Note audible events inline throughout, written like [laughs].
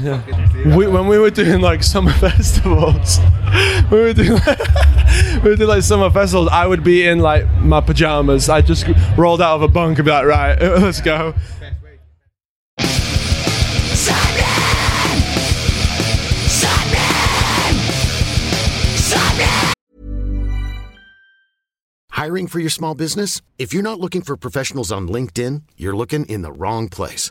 Yeah. We, when we were doing like summer [laughs] festivals, [laughs] we were doing [laughs] we were doing like summer festivals. I would be in like my pajamas. I just rolled out of a bunk and be like, right, let's go. Hiring for your small business? If you're not looking for professionals on LinkedIn, you're looking in the wrong place.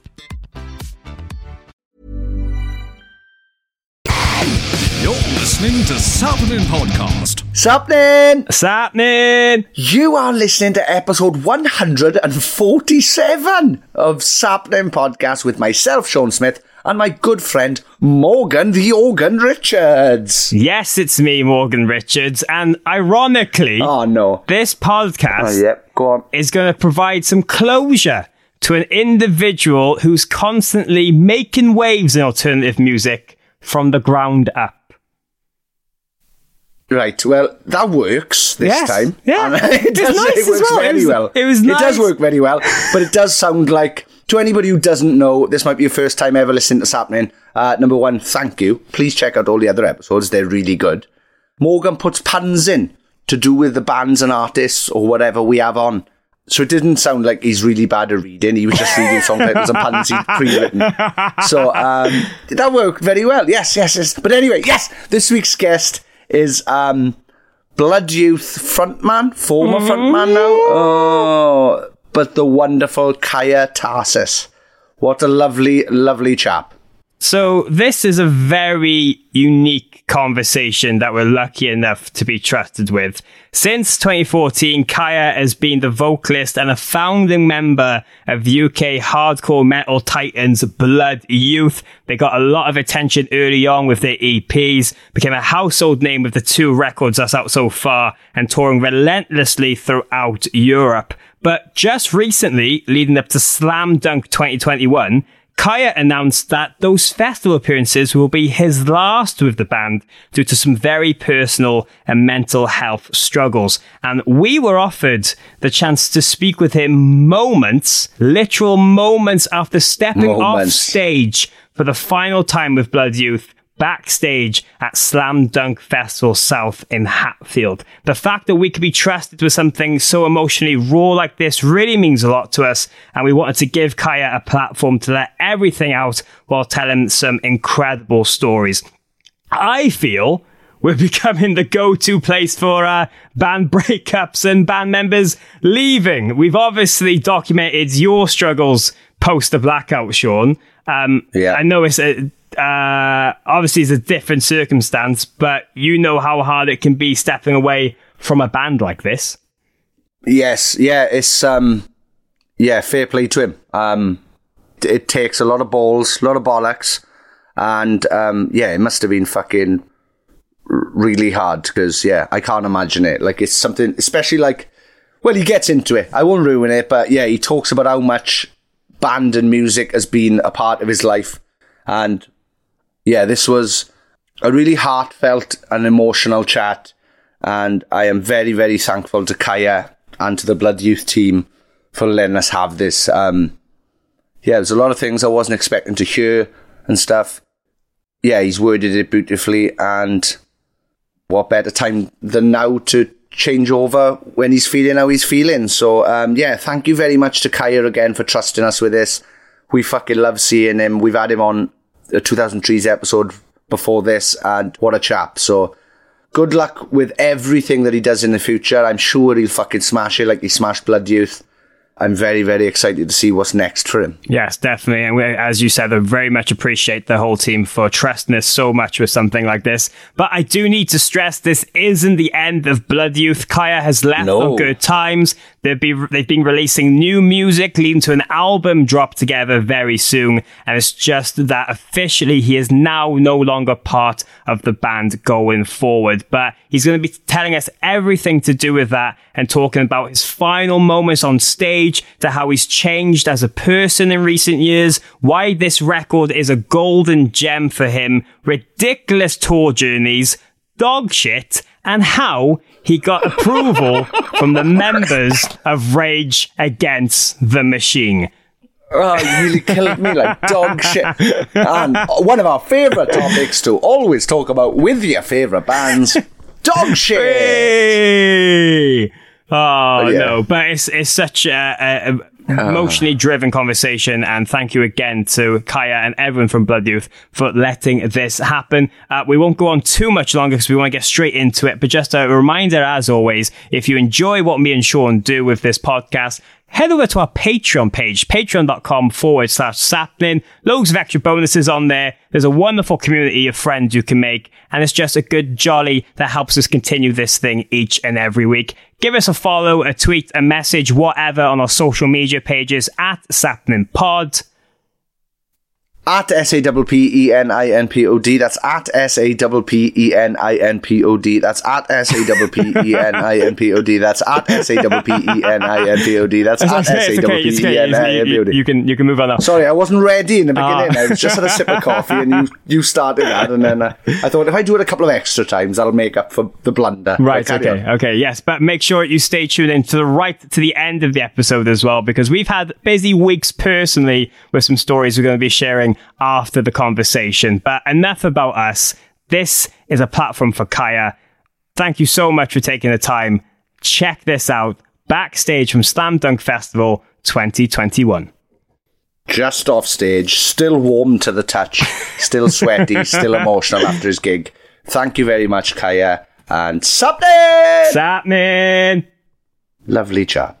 You're listening to Sappenin Podcast. Sappenin! Sappenin! You are listening to episode 147 of Sappenin Podcast with myself, Sean Smith, and my good friend, Morgan the Organ Richards. Yes, it's me, Morgan Richards, and ironically, Oh, no. this podcast Oh, yep, go on. is going to provide some closure to an individual who's constantly making waves in alternative music from the ground up. Right, well, that works this Yes, time. yeah. [laughs] It, does, nice it as works well. It very was- well. it was It does work very well, but it does sound like, to anybody who doesn't know, this might be your first time ever listening to Sappenin. Uh, number one, thank you. Please check out all the other episodes, they're really good. Morgan puts puns in to do with the bands and artists or whatever we have on. So it didn't sound like he's really bad at reading. He was just reading [laughs] song titles and puns he'd pre-written. So um, did that worked very well. Yes, yes, yes. But anyway, yes, this week's guest is um, Blood Youth frontman, former frontman now. Oh, but the wonderful Kaya Tarsus. What a lovely, lovely chap. So, this is a very unique conversation that we're lucky enough to be trusted with. Since 2014, Kaya has been the vocalist and a founding member of UK hardcore metal titans Blood Youth. They got a lot of attention early on with their EPs, became a household name with the two records that's out so far, and touring relentlessly throughout Europe. But just recently, leading up to Slam Dunk 2021, Kaya announced that those festival appearances will be his last with the band due to some very personal and mental health struggles. And we were offered the chance to speak with him moments, literal moments after stepping off stage for the final time with Blood Youth backstage at Slam Dunk Festival South in Hatfield. The fact that we could be trusted with something so emotionally raw like this really means a lot to us, and we wanted to give Kaya a platform to let everything out while telling some incredible stories. I feel we're [laughs] becoming the go-to place for uh, band breakups and band members leaving. We've obviously documented your struggles post the blackout, Sean. Um, Yeah. I know it's a, uh, obviously it's a different circumstance, but you know how hard it can be stepping away from a band like this. Yes, yeah, it's um, yeah, fair play to him. Um, it takes a lot of balls, a lot of bollocks, and um, yeah, it must have been fucking really hard because yeah, I can't imagine it. Like it's something, especially like, well, he gets into it. I won't ruin it, but yeah, he talks about how much band and music has been a part of his life, and yeah, this was a really heartfelt and emotional chat. And I am very, very thankful to Kaya and to the Blood Youth team for letting us have this. Um, yeah, there's a lot of things I wasn't expecting to hear and stuff. Yeah, he's worded it beautifully, and what better time than now to change over when he's feeling how he's feeling. So, um, yeah, thank you very much to Kaya again for trusting us with this. We fucking love seeing him. We've had him on the 2003's episode before this, and what a chap. So, good luck with everything that he does in the future. I'm sure he'll fucking smash it like he smashed Blood Youth. I'm very, very excited to see what's next for him. Yes, definitely. And we, as you said, I very much appreciate the whole team for trusting us so much with something like this. But I do need to stress this isn't the end of Blood Youth. Kaya has left No. on good times. They've been, they've been releasing new music, leading to an album drop together very soon. And it's just that officially he is now no longer part of the band going forward. But he's going to be telling us everything to do with that and talking about his final moments on stage to how he's changed as a person in recent years, why this record is a golden gem for him, ridiculous tour journeys, dog shit, and how he got approval from the members of Rage Against the Machine. Oh, you really killed me like dog shit. And one of our favourite topics to always talk about with your favourite bands, dog shit. Hey! Oh yeah. no, but it's it's such a, a, a emotionally driven conversation, and thank you again to Kaya and everyone from Blood Youth for letting this happen. Uh, we won't go on too much longer because we want to get straight into it. But just a reminder, as always, if you enjoy what me and Sean do with this podcast. Head over to our Patreon page, patreon.com forward slash sappenin. Loads of extra bonuses on there. There's a wonderful community of friends you can make, and it's just a good jolly that helps us continue this thing each and every week. Give us a follow, a tweet, a message, whatever on our social media pages at Sappenin Pod. At S A P P E N I N P O D. That's at S A P P E N I N P O D. That's at S A P P E N I N P O D. That's at S A P P E N I N P O D. That's at S A okay, P it's P okay. E N I You, N P O D. you can you can move on now. Sorry, I wasn't ready in the Ah. beginning. I was just had a sip of [laughs] coffee, and you you started that, and then uh, I thought if I do it a couple of extra times, that'll make up for the blunder. Right, okay, on. okay, yes. But make sure you stay tuned in to the right to the end of the episode as well, because we've had busy weeks personally with some stories we're going to be sharing after the conversation. But enough about us. This is a platform for Kaya. Thank you so much for taking the time. Check this out backstage from Slam Dunk Festival 2021. Just off stage, still warm to the touch, still sweaty, [laughs] still emotional after his gig. Thank you very much, Kaya, and something. Sapman! Lovely chap.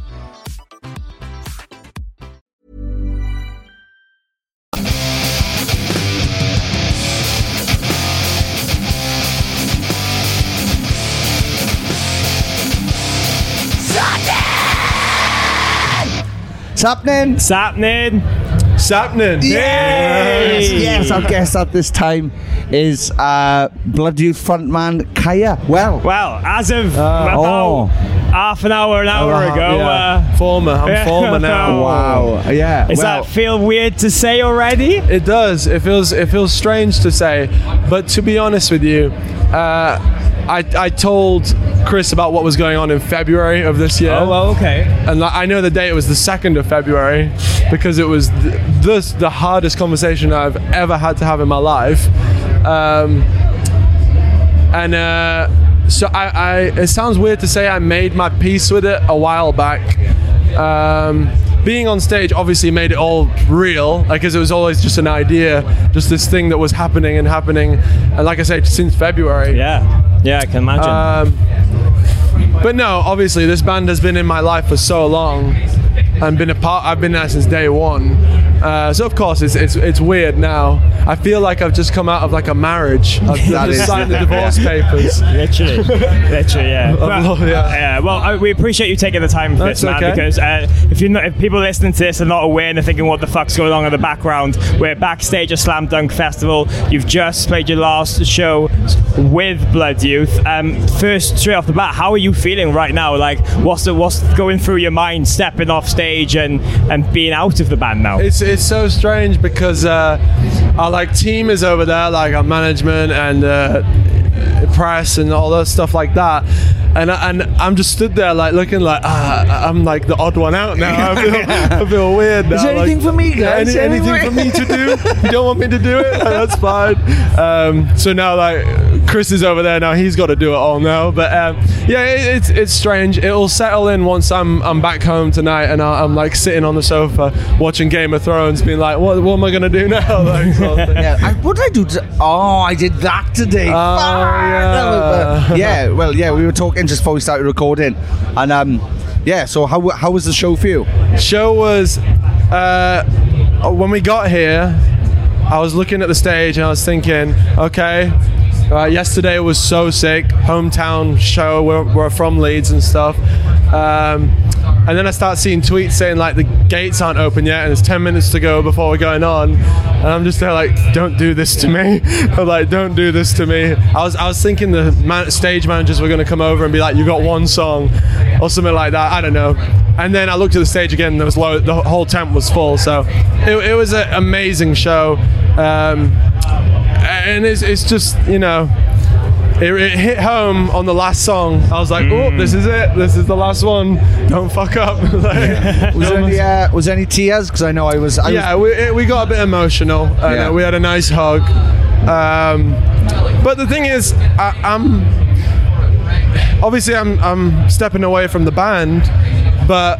What's happening? Sapman! Sapning. Yes, yes. Our guest at this time is uh, Blood Youth frontman Kaya. Well, Well, as of about oh. half an hour, an hour Uh, ago, yeah. uh, former. I'm [laughs] former now. wow, yeah. does well, that feel weird to say already? It does. It feels it feels strange to say, but to be honest with you, uh, I, I told Chris about what was going on in February of this year. Oh, well, okay. And like, I know the date was the 2nd of February because it was th- this, the hardest conversation I've ever had to have in my life. Um, and uh, so I, I, it sounds weird to say I made my peace with it a while back. Um, being on stage obviously made it all real, because it was always just an idea, just this thing that was happening and happening. And like I said, since February. Yeah, yeah, I can imagine. Um, but no, obviously, this band has been in my life for so long, and been a part. I've been there since day one. Uh, so of course, it's, it's it's weird now. I feel like I've just come out of like a marriage. I've just is- signed the divorce papers. Literally, literally, yeah. [laughs] Well, yeah. yeah, well, I, we appreciate you taking the time for That's this, man. okay. Because uh, if you're if people listening to this are not aware and they're thinking, "What the fuck's going on in the background?" We're backstage at Slam Dunk Festival. You've just played your last show with Blood Youth. Um, first, straight off the bat, how are you feeling right now? Like, what's the, what's going through your mind, stepping off stage and and being out of the band now? It's it's so strange because uh, our like team is over there, like our management and uh, press and all that stuff like that. And, I- and I'm just stood there like looking like ah, I'm like the odd one out now. I feel, [laughs] I feel weird now. Is there anything like, for me, guys? any- anything for me to do? You don't want me to do it? That's fine. Um, so now like Chris is over there now. He's got to do it all now. But um, yeah, it, it's it's strange. It'll settle in once I'm I'm back home tonight and I, I'm like sitting on the sofa watching Game of Thrones, being like, what what am I gonna do [laughs] now? [laughs] Like, sort of. Yeah, I, what did I do? To, oh, I did that today. Oh, yeah. yeah. Well, yeah, we were talking just before we started recording, and um, yeah. So how how was the show for you? show was uh, when we got here i was looking at the stage and i was thinking okay uh, yesterday was so sick. Hometown show. We're, we're from leeds and stuff. Um, and then i start seeing tweets saying like the gates aren't open yet and it's 10 minutes to go before we're going on. And i'm just there like don't do this to me. [laughs] I'm like don't do this to me. I was i was thinking the man- stage managers were going to come over and be like you got one song or something like that. I don't know. And then I looked at the stage again. And there was low, the whole tent was full. So it, it was an amazing show, um, and it's, it's just you know. It, it hit home on the last song. I was like, "Oh, this is it. This is the last one. Don't fuck up." [laughs] Like, [laughs] Was there any uh, was any tears? Because I know I was. I yeah, was, we, it, we got a bit emotional. And, Yeah. uh, we had a nice hug. Um, but the thing is, I, I'm obviously I'm I'm stepping away from the band, but.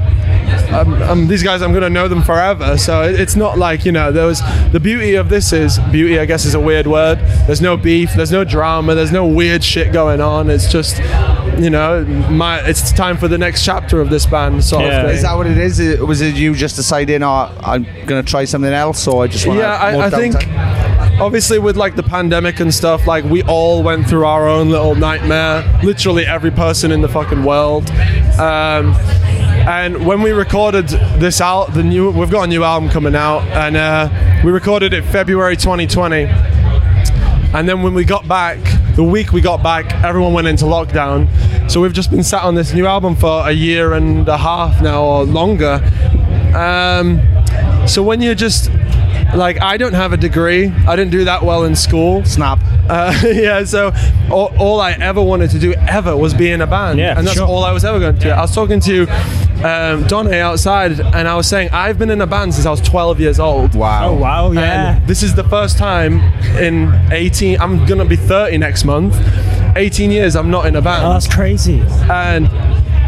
Um, um, these guys, I'm gonna know them forever. So it, it's not like you know. There was the beauty of this is beauty. I guess is a weird word. There's no beef. There's no drama. There's no weird shit going on. It's just, you know, my. It's time for the next chapter of this band. Sort Yeah. of thing. is that what it is? Is- Was it you just deciding, oh, I'm gonna try something else, or I just want yeah I, I think obviously with like the pandemic and stuff like we all went through our own little nightmare literally every person in the fucking world um, and when we recorded this out the new we've got a new album coming out and uh, we recorded it february 2020 and then when we got back the week we got back everyone went into lockdown so we've just been sat on this new album for a year and a half now or longer um, so when you're just like I don't have a degree. I didn't do that well in school. Snap. Uh, [laughs] yeah, so all, all I ever wanted to do ever was be in a band, Yeah, and that's sure. all I was ever going to. do. I was talking to um, Donny outside, and I was saying I've been in a band since I was 12 years old. Wow. oh wow, yeah. And this is the first time in 18. I'm gonna be 30 next month. 18 years I'm not in a band Oh, that's crazy. and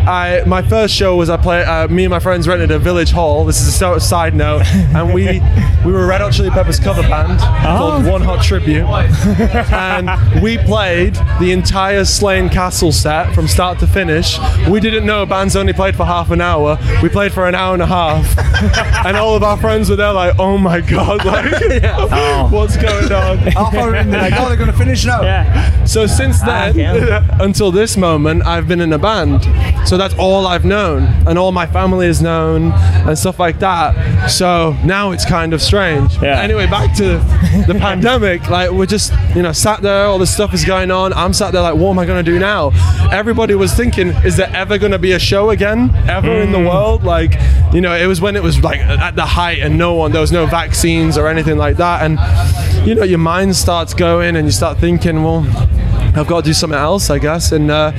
I my first show was I play uh, me and my friends rented a village hall. This is a side note, [laughs] and we we were a Red Hot Chili Peppers cover band called One Hot Tribute, [laughs] and we played the entire Slane Castle set from start to finish. We didn't know bands only played for half an hour. We played for an hour and a half, [laughs] and all of our friends were there like, "Oh my god, like what's going on?" I thought they're like, oh, they're gonna finish now. Yeah. So since then, yeah. until this moment, I've been in a band. So that's all I've known, and all my family has known, and stuff like that. So now it's kind of strange. Yeah. Anyway, back to the pandemic. [laughs] Like we're just, you know, sat there. All this stuff is going on. I'm sat there like, what am I going to do now? Everybody was thinking, is there ever going to be a show again, ever in the mm. world? Like, you know, it was when it was like at the height, and no one, there was no vaccines or anything like that, and you know, your mind starts going, and you start thinking, well I've got to do something else, I guess. And uh,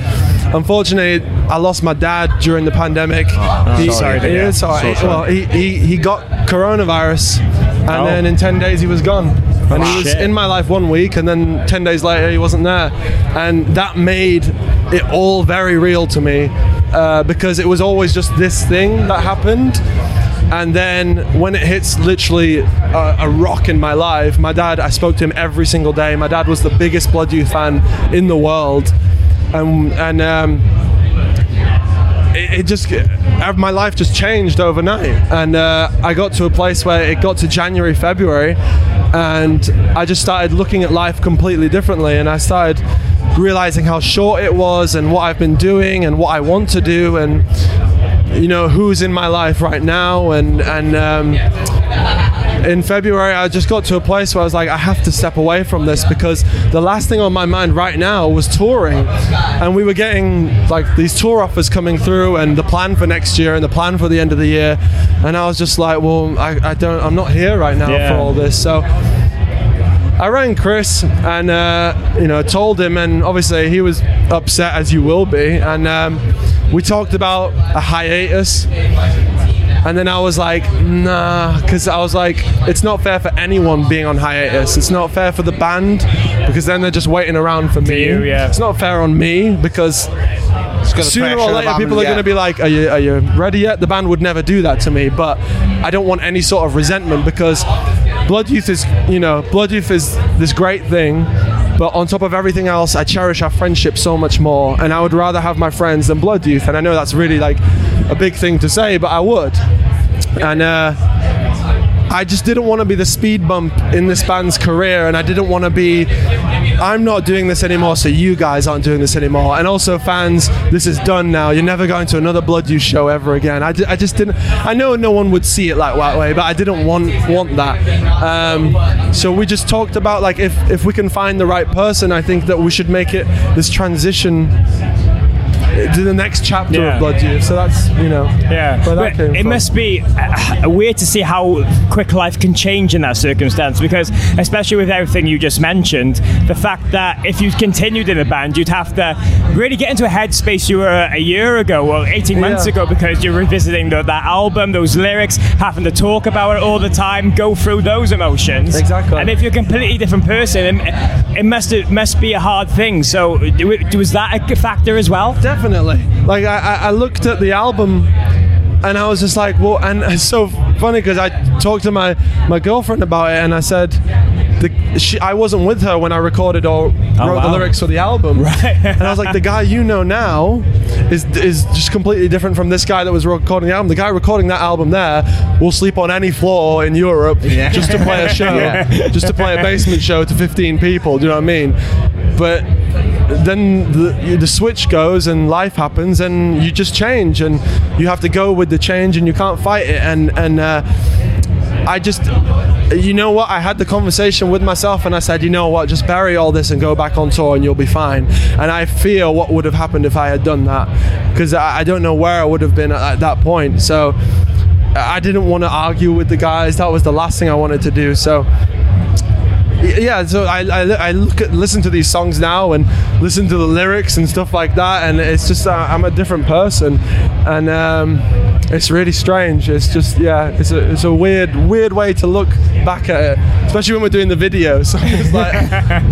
unfortunately, I lost my dad during the pandemic. he, sorry he- all right. So sorry. well, he, he, he got coronavirus, and Oh. then in 10 days he was gone. And he was shit. in my life one week, and then 10 days later he wasn't there. And that made it all very real to me uh, because it was always just this thing that happened. And then when it hits literally a, a rock in my life, my dad, I spoke to him every single day. My dad was the biggest Blood Youth fan in the world. And, and um, it, it just uh, my life just changed overnight and uh, i got to a place where it got to january february and i just started looking at life completely differently and i started realizing how short it was and what i've been doing and what i want to do and you know who's in my life right now and and um, in February, I just got to a place where I was like, I have to step away from this because the last thing on my mind right now was touring. And we were getting like these tour offers coming through and the plan for next year and the plan for the end of the year. And I was just like, well, I, I don't, I'm not here right now Yeah. for all this. So I rang Chris and uh, you know told him, and obviously he was upset as you will be. And um, we talked about a hiatus. And then I was like, nah, because I was like, it's not fair for anyone being on hiatus. It's not fair for the band because then they're just waiting around for me. you, yeah. It's not fair on me because sooner or later people are yeah. going to be like, are you, are you ready yet? The band would never do that to me, but I don't want any sort of resentment because Blood Youth is, you know, Blood Youth is this great thing. But on top of everything else, I cherish our friendship so much more, and I would rather have my friends than Blood Youth. And I know that's really like a big thing to say, but I would. And uh, I just didn't want to be the speed bump in this band's career, and I didn't want to be. I'm not doing this anymore, so you guys aren't doing this anymore. And also, fans, this is done now. You're never going to another Blood Youth show ever again. I, just didn't. I know no one would see it like that way, but I didn't want want that. Um, so we just talked about like if if we can find the right person, I think that we should make it this transition to the next chapter Yeah. of Blood Youth. So that's you know Yeah, that but came it from. must be uh, weird to see how quick life can change in that circumstance. Because especially with everything you just mentioned, the fact that if you continued in a band, you'd have to really get into a headspace you were a year ago or eighteen months Yeah. ago, because you're revisiting the, that album, those lyrics, having to talk about it all the time, go through those emotions. Exactly. And if you're a completely different person, it, it must it must be a hard thing. So was that a factor as well? Definitely. Like I, I- I looked at the album and I was just like, well, and it's so funny because I talked to my my girlfriend about it and I said. The, she, I wasn't with her when I recorded or oh, wrote the wow. lyrics for the album, right? and I was like, the guy you know now is is just completely different from this guy that was recording the album. The guy recording that album there will sleep on any floor in Europe just to play a [laughs] show, just to play a basement show to 15 people. Do you know what I mean? But then the, the switch goes and life happens and you just change and you have to go with the change and you can't fight it. And and uh, I just you know what? I had the conversation with myself and I said you know what? Just bury all this and go back on tour and you'll be fine. And I feel what would have happened if I had done that because I, I don't know where I would have been at, at that point. So I didn't want to argue with the guys. That was the last thing I wanted to do. So yeah so I, I, I look at listen to these songs now and listen to the lyrics and stuff like that and it's just uh, I'm a different person. And um, it's really strange. It's just yeah it's a, it's a weird weird way to look back at it especially when we're doing the video. [laughs] So it's like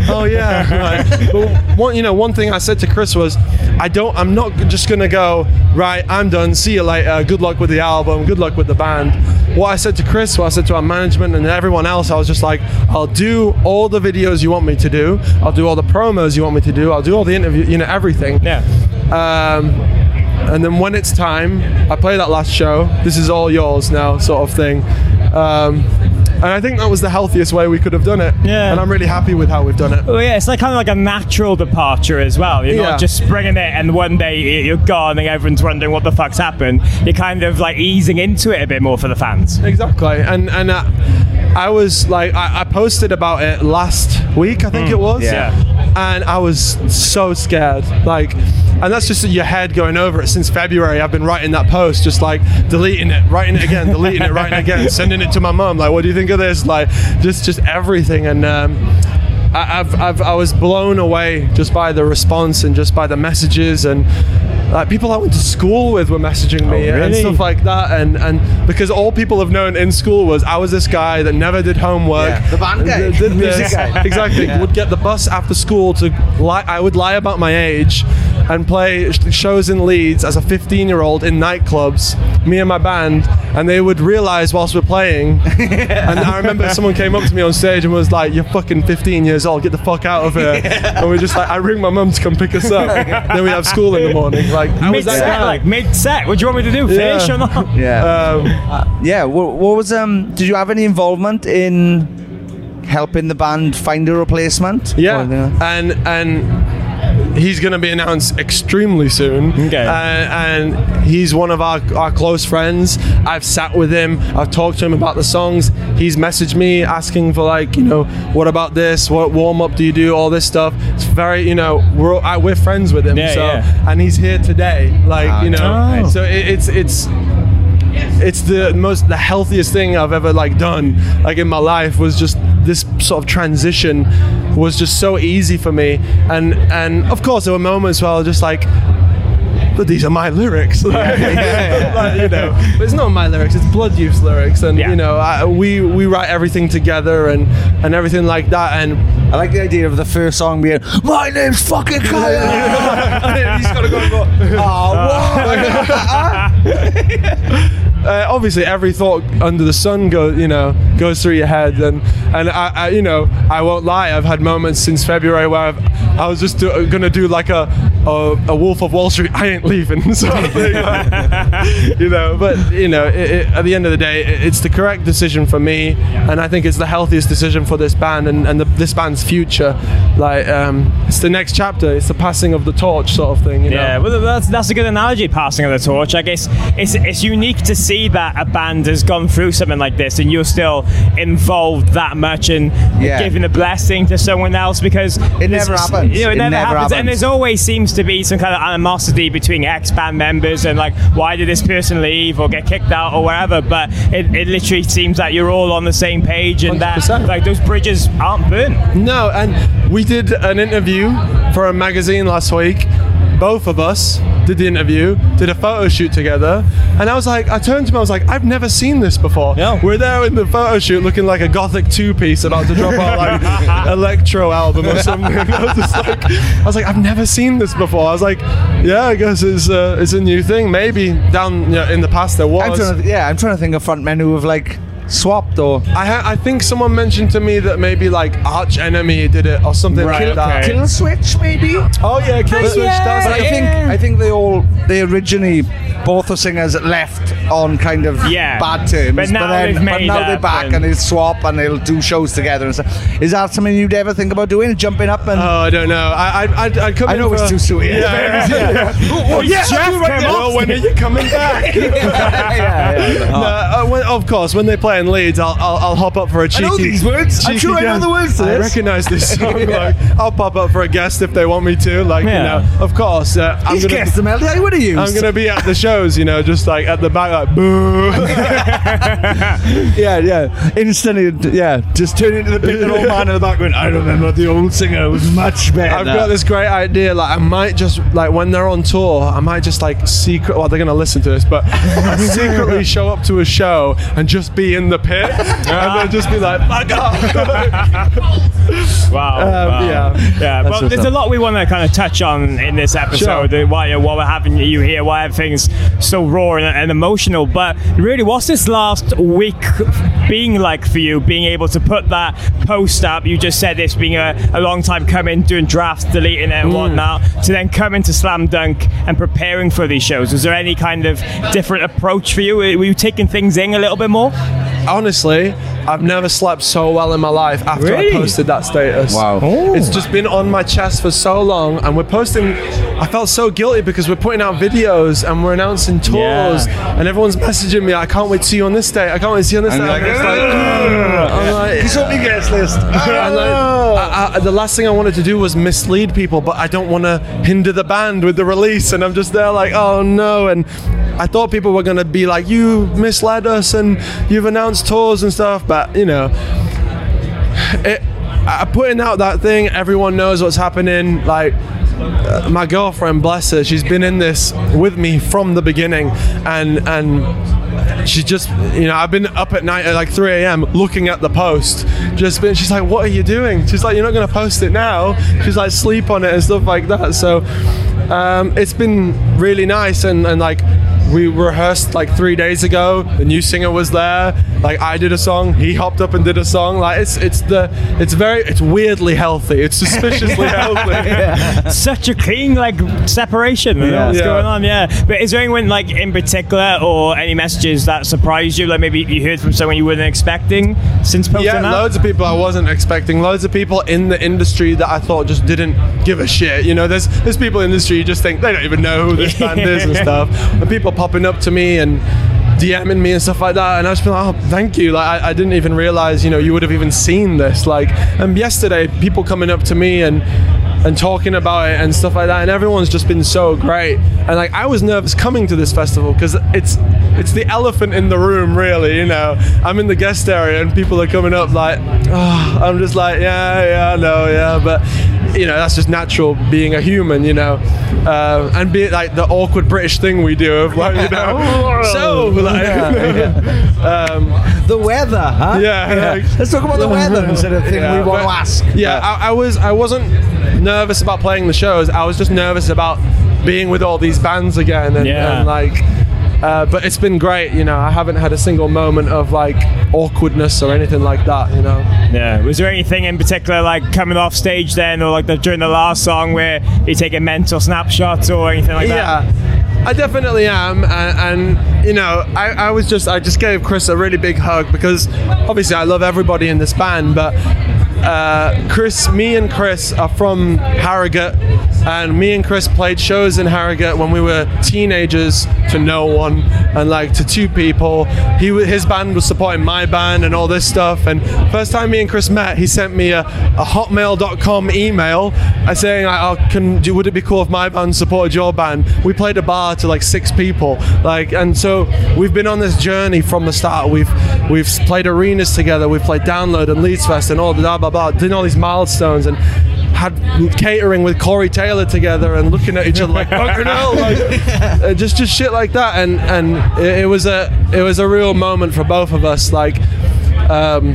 oh yeah right. but one you know one thing I said to Chris was I don't I'm not just gonna go right I'm done see you later good luck with the album good luck with the band what I said to Chris, what I said to our management and everyone else, I was just like, I'll do all the videos you want me to do. I'll do all the promos you want me to do. I'll do all the interview, you know, everything. Yeah. Um, and then when it's time, I play that last show. This is all yours now, sort of thing. Um, and I think that was the healthiest way we could have done it. Yeah. And I'm really happy with how we've done it. Well, yeah, it's like kind of like a natural departure as well. You're Yeah. not just springing it and one day you're gone and everyone's wondering what the fuck's happened. You're kind of like easing into it a bit more for the fans. Exactly, and and uh, I was like, I, I posted about it last week, I think it was. Yeah. And I was so scared, like, and that's just your head going over it. Since February, I've been writing that post, just like deleting it, writing it again, deleting it, writing it again, [laughs] sending it to my mum. Like, what do you think of this? Like, just just everything, and um, I, I've, I've I was blown away just by the response and just by the messages and like people I went to school with were messaging me oh, and really? stuff like that and and because all people have known in school was I was this guy that never did homework Yeah, the band guy. Did [laughs] this. Guy. exactly would get the bus after school to lie I would lie about my age and play shows in Leeds as a 15 year old in nightclubs me and my band and they would realize whilst we're playing [laughs] and I remember someone came up to me on stage and was like you're fucking 15 years old get the fuck out of here [laughs] and we're just like I ring my mum to come pick us up then we have school in the morning like I was Mid that set, guy. like mid set. What do you want me to do? Finish Yeah. or not? [laughs] Yeah. um, Yeah. What, what was um? Did you have any involvement in helping the band find a replacement? Yeah, Or the- and and he's going to be announced extremely soon. Okay. Uh, and he's one of our, our close friends. I've sat with him. I've talked to him about the songs. He's messaged me asking for like, you know, what about this? What warm up do you do? All this stuff. It's very, you know, we're I, we're friends with him. Yeah, so yeah. and he's here today. Like, you know, Oh. so it, it's it's it's the most the healthiest thing I've ever like done like in my life was just this sort of transition was just so easy for me. And and of course there were moments where I was just like but these are my lyrics. [laughs] Like, [laughs] like, you know but it's not my lyrics it's Blood Youth's lyrics. And Yeah. you know I, we we write everything together and and everything like that. And I like the idea of the first song being "My name's fucking Kyle." he's got to go and go Oh, uh, [laughs] obviously every thought under the sun goes you know goes through your head. And and I, I you know I won't lie. I've had moments since February where I've, I was just do, gonna do like a, a a Wolf of Wall Street. [laughs] I ain't leaving. Sort of thing like, you know but you know it, it, at the end of the day it, it's the correct decision for me. And I think it's the healthiest decision for this band and, and the, this band's future. Like um, it's the next chapter. It's the passing of the torch sort of thing you know? Yeah, well, that's that's a good analogy. Passing of the torch. I guess it's it's unique to see that a band has gone through something like this, and you're still involved that much and Yeah. giving a blessing to someone else because It never happens. You know, it, It never, never happens. and there's always seems to be some kind of animosity between ex band members and like, why did this person leave or get kicked out or whatever? But it, it literally seems that you're all on the same page and that 100%. like those bridges aren't burnt. No, and we did an interview for a magazine last week. Both of us did the interview, did a photo shoot together, and I was like, I turned to him, I was like, I've never seen this before. Yeah. We're there in the photo shoot looking like a gothic two piece about to drop out like [laughs] electro album or something. [laughs] I was just like, I was like, I've never seen this before. I was like, yeah, I guess it's uh, it's a new thing. Maybe down you know, in the past there was. I'm trying to, yeah, I'm trying to think of frontmen who have like swapped or I, ha- I think someone mentioned to me that maybe like Arch Enemy did it or something Right, like that. okay. kill switch maybe. Oh yeah, Killswitch does. But I think I think they all they originally both the singers left on kind of Yeah. bad terms, But now then, they've but made now they're back and- and they swap and they'll do shows together and stuff. Is that something you'd ever think about doing? Jumping up and Oh, I don't know. I I I'd, I'd come. I know for- it's too soon. Yeah, [laughs] yeah, yeah. Oh, yeah, Jeff I'll do right came. Well, when are you coming back? [laughs] yeah, yeah. No, uh, when, of course, when they play in Leeds, I'll, I'll, I'll hop up for a cheeky. I know these words. I'm sure I know the words. To this. I recognise this [laughs] song. yeah. Like, I'll pop up for a guest if they want me to. Like, Yeah. you know, of course. Uh, I'm He's gonna. guessed them, LDI. What are you? I'm gonna be at the shows, you know, just like at the back, like boo. [laughs] Yeah, yeah. Instantly, yeah. Just turn into the bitter old man in the back. background. I remember the old singer was much better. I've got this great idea. Like, I might just like when they're on tour, I might just like secret. Well, they're gonna listen to this, but [laughs] secretly show up to a show and just be in the pit, [laughs] and then just be like, "Fuck off." Wow. Um, wow. yeah. Yeah. That's But what's there's a lot we want to kind of touch on in this episode. uh, Why, why we're having you here, why everything's so raw and, and emotional. But really, what's this last week being like for you? Being able to put that post up, you just said this being a, a long time coming, doing drafts, deleting it and Mm. whatnot, to then come into Slam Dunk and preparing for these shows. Was there any kind of different approach for you? Were you taking things in a little bit more? Honestly, I've never slept so well in my life after Really? I posted that status. Wow. Oh. It's just been on my chest for so long, and we're posting. I felt so guilty because we're putting out videos and we're announcing tours, and everyone's messaging me. I can't wait to see you on this day. I can't wait to see you on this And day. you're like, I'm just like, I'm like, He's on my guest list. [laughs] I, I, the last thing I wanted to do was mislead people, but I don't want to hinder the band with the release. And I'm just there like, oh no. And I thought people were going to be like, you misled us and you've announced tours and stuff. But, you know, it, uh, putting out that thing, everyone knows what's happening. Like uh, my girlfriend, bless her, she's been in this with me from the beginning, and and she just, you know, I've been up at night at like 3 a.m. looking at the post. Just been, she's like, "What are you doing?" She's like, "You're not gonna post it now." She's like, "Sleep on it and stuff like that." So um, it's been really nice, and and like we rehearsed like three days ago. The new singer was there. Like I did a song, he hopped up and did a song. Like it's it's the it's very it's weirdly healthy. It's suspiciously [laughs] healthy. Such a clean like separation. I what's Yeah. going on? Yeah. But is there anyone like in particular or any messages that surprised you? Like maybe you heard from someone you weren't expecting since posting Yeah, loads of people I wasn't expecting. Loads of people in the industry that I thought just didn't give a shit. You know, there's there's people in the industry you just think they don't even know who this band is and [laughs] stuff. And people popping up to me and DMing me and stuff like that, and I been like, oh, thank you. Like I, I didn't even realize, you know, you would have even seen this. Like, and yesterday, people coming up to me and and talking about it and stuff like that, and everyone's just been so great. And like, I was nervous coming to this festival because it's it's the elephant in the room, really. You know, I'm in the guest area and people are coming up like, oh, I'm just like, yeah, yeah, no, yeah, but you know, that's just natural being a human, you know, uh, and be like the awkward British thing we do of like, you know, [laughs] so like, [laughs] um, The weather, huh? Yeah, like- Let's talk about the weather instead of the thing Yeah, we want but- to ask. Yeah, I, I was I wasn't nervous about playing the shows. I was just nervous about being with all these bands again, and, Yeah. and like. Uh, but it's been great, you know. I haven't had a single moment of like awkwardness or anything like that, you know. Yeah. Was there anything in particular, like coming off stage then, or like the, during the last song, where you take a mental snapshot or anything like that? Yeah, I definitely am, and, and you know, I, I was just I just gave Chris a really big hug because obviously I love everybody in this band, but uh, Chris, me and Chris are from Harrogate, and me and Chris played shows in Harrogate when we were teenagers to no one and like to two people. He his band was supporting my band and all this stuff. And first time me and Chris met, he sent me a, a hotmail.com email uh, saying, like, "Oh, can do, would it be cool if my band supported your band?" We played a bar to like six people, like, and so we've been on this journey from the start. We've we've played arenas together. We've played Download and Leeds Fest and all the blah blah blah, doing all these milestones and had catering with Corey Taylor together and looking at each other like fucking [laughs] hell, like uh, just just shit like that. And and it, it was a it was a real moment for both of us. Like um,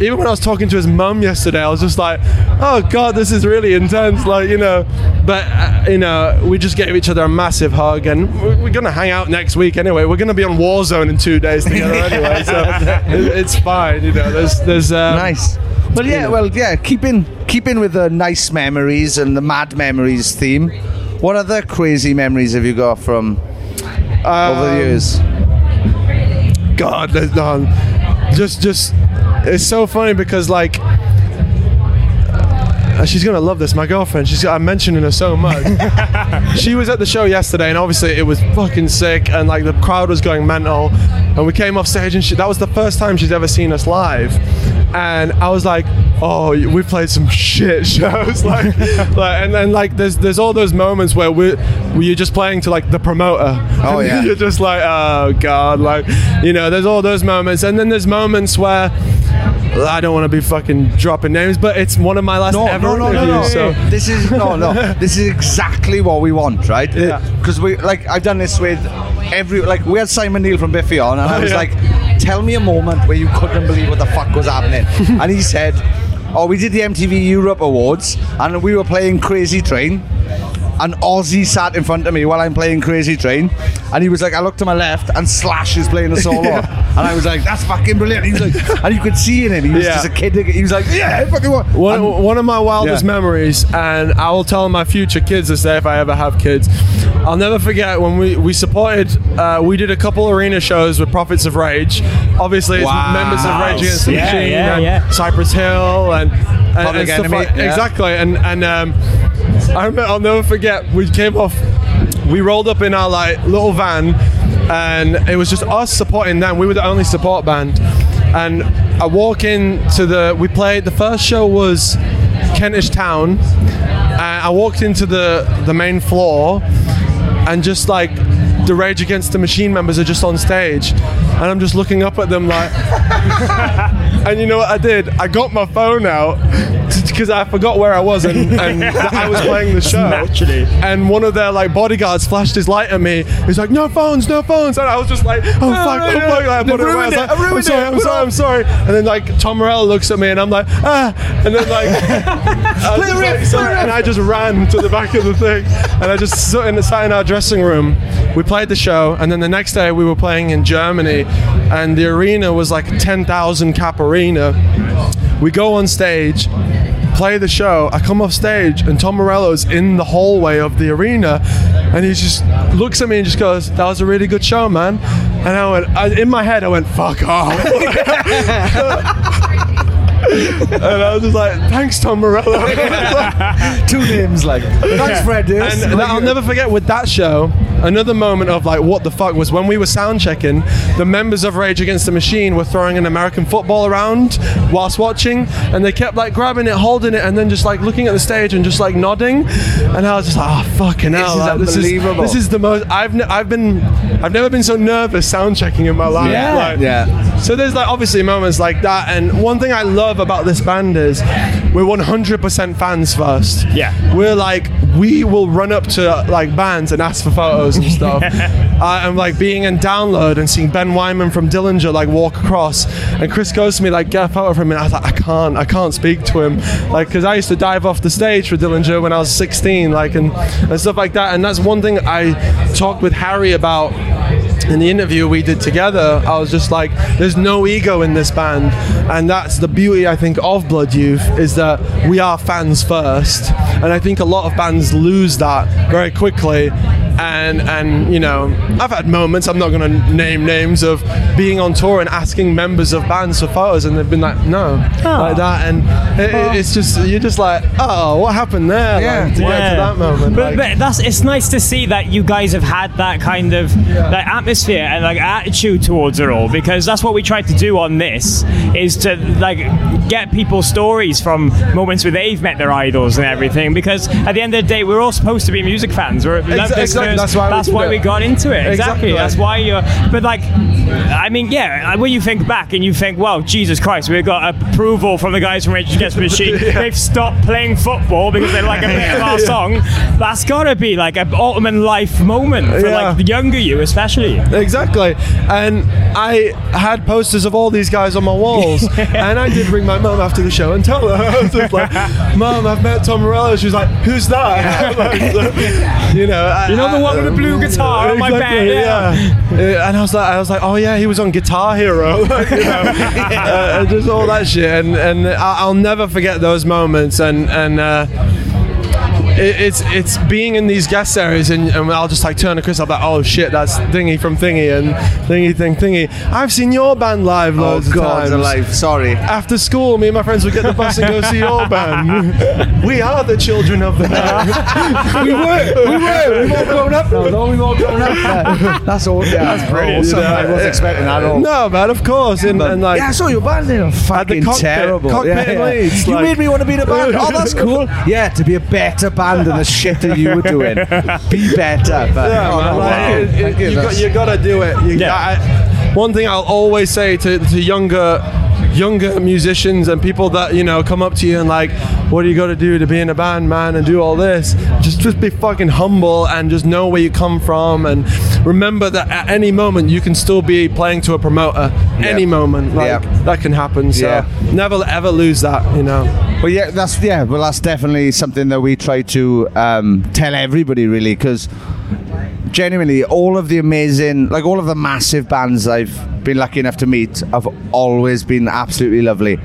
even when I was talking to his mum yesterday, I was just like, oh god, this is really intense. Like you know, but uh, you know, we just gave each other a massive hug, and we're, we're gonna hang out next week anyway. We're gonna be on Warzone in two days together anyway, so [laughs] it, it's fine. You know, there's there's um, Nice. Well, yeah, well, yeah. Keeping keeping with the nice memories and the mad memories theme. What other crazy memories have you got from over the years? God, there's none. Just, just, it's so funny because like, uh, she's gonna love this. My girlfriend, she's, I'm mentioning her so much. [laughs] she was at the show yesterday, and obviously it was fucking sick, and like the crowd was going mental. And we came off stage, and she, that was the first time she's ever seen us live. And I was like, "Oh, we played some shit [laughs] shows." [laughs] like, like, and then like, there's there's all those moments where we you're just playing to like the promoter. Oh, [laughs] yeah. you're just like, "Oh God!" Like, you know, there's all those moments, and then there's moments where. I don't want to be fucking dropping names, but it's one of my last No, ever no, no, no, interviews. no. So This is no, no. This is exactly what we want, right? Yeah. Because we like I've done this with every like we had Simon Neil from Biffy on, and I Oh, was yeah. like, tell me a moment where you couldn't believe what the fuck was happening, [laughs] and he said, oh, we did the MTV Europe Awards, and we were playing Crazy Train. And Ozzy sat in front of me while I'm playing Crazy Train, and he was like, I looked to my left, and Slash is playing a solo, [laughs] and I was like, that's fucking brilliant. He was like, [laughs] and you could see in him, he was Yeah. just a kid. He was like, yeah, fucking what? One, And- one of my wildest Yeah. memories, and I will tell my future kids this day if I ever have kids. I'll never forget when we we supported. Uh, we did a couple arena shows with Prophets of Rage. Obviously, it's Wow. members of Rage Against the Yeah, Machine yeah, and yeah. Cypress Hill and, and, and stuff like exactly. And and um, I remember, I'll never forget. We came off. We rolled up in our like little van, and it was just us supporting them. We were the only support band. And I walk into the. We played. The first show was Kentish Town. And I walked into the the main floor, and just like the Rage Against the Machine members are just on stage, and I'm just looking up at them like. [laughs] and you know what I did? I got my phone out because I forgot where I was and, and [laughs] I was playing the show. Naturally. And one of their like bodyguards flashed his light at me. He's like, "No phones, no phones," and I was just like, "Oh fuck, oh fuck!" Like, I put it away. I was like, "I'm sorry, I'm sorry, I'm sorry." And then like Tom Morello looks at me and I'm like, "Ah," and then like, I just like, sorry, and I just ran to the back of the thing and I just sat in, sat in our dressing room. We played the show, and then the next day we were playing in Germany, and the arena was like a 10,000 cap arena. We go on stage, play the show. I come off stage, and Tom Morello's in the hallway of the arena, and he just looks at me and just goes, "That was a really good show, man." And I went, I, in my head, I went, "Fuck off." [laughs] and I was just like, "Thanks, Tom Morello." [laughs] Two names, like. Thanks, Fred. Yes. And I'll never forget with that show, another moment of like, what the fuck was when we were sound checking, the members of Rage Against the Machine were throwing an American football around whilst watching, and they kept like grabbing it, holding it, and then just like looking at the stage and just like nodding. And I was just like, oh fucking hell, This is like, this unbelievable. This is the most I've I've been I've never been so nervous sound checking in my life. Yeah. Like, Yeah. so there's like obviously moments like that, and one thing I love about this band is we're 100% fans first. Yeah. we're like we will run up to like bands and ask for photos and stuff. [laughs] uh, and like being in download and seeing Ben Weinman from Dillinger like walk across, and Chris goes to me like get a photo from him, and I was like I can't, I can't speak to him, like because I used to dive off the stage for Dillinger when I was 16, like and and stuff like that, and that's one thing I talked with Harry about in the interview we did together, I was just like, there's no ego in this band. And that's the beauty, I think, of Blood Youth is that we are fans first. And I think a lot of bands lose that very quickly. And, and you know, I've had moments, I'm not going to name names, of being on tour and asking members of bands for photos, and they've been like, no, oh. like that. And it, it- it's just, you're just like, oh, what happened there? Yeah. Like, to get to that moment. But, like- but that's it's nice to see that you guys have had that kind of that atmosphere and like attitude towards it all because that's what we tried to do on this is to like get people's stories from moments where they've met their idols and everything because at the end of the day we're all supposed to be music fans. We're we this exactly, first- that's why we that's did why we got into it. Exactly, Exactly. that's why you're but like I mean yeah uh, when you think back and you think well Jesus Christ we've got approval from the guys from Rage Against the Machine. They've stopped playing football because they like a bit of our [laughs] song. That's gotta be like an ultimate life moment for Yeah. like the younger you especially [laughs] Exactly. And I had posters of all these guys on my walls. [laughs] and I did ring my mum after the show and tell her. [laughs] I was just like, Mum, I've met Tom Morello. She was like, Who's that? Like, you know, I- You know the I- one with the blue guitar on my Exactly, bed, yeah. Uh, And I was like, I was like, oh yeah, he was on Guitar Hero, Like, you know, uh, and just all that shit. And and I'll never forget those moments. And and. Uh, it, it's it's being in these guest areas and, and I'll just like turn to Chris. I'm like, oh shit, that's Thingy from Thingy and Thingy Thing Thingy. I've seen your band live Oh, loads of God, times. alive. Sorry. After school, me and my friends would get the bus and go see your [laughs] band. we are the children of the [laughs] we were, we were. We've all [laughs] grown up though. We've all grown up. Yeah. That's all. Yeah, that's brilliant. Awesome. I wasn't expecting that at all. no, man, of course. And, and like, yeah, I saw your band there. Fucking cockpit- terrible. cockpit yeah, yeah. leads, You like- made me want to be in a band. Oh, that's cool. Yeah, to be a better band than the shit that you were doing. Be better. But, Yeah, oh, man, no, like, wow. it- it- you. you, got, you gotta do it. You, Yeah. I, one thing I'll always say to, to younger younger musicians and people that you know come up to you and like, what do you got to do to be in a band, man, and do all this? Just just be fucking humble and just know where you come from and remember that at any moment you can still be playing to a promoter. Any moment, like Yeah. that can happen. So Yeah. never ever lose that. You know. Well, yeah, that's yeah. Well, that's definitely something that we try to um, tell everybody, really, because genuinely, all of the amazing, like all of the massive bands I've been lucky enough to meet, have always been absolutely lovely.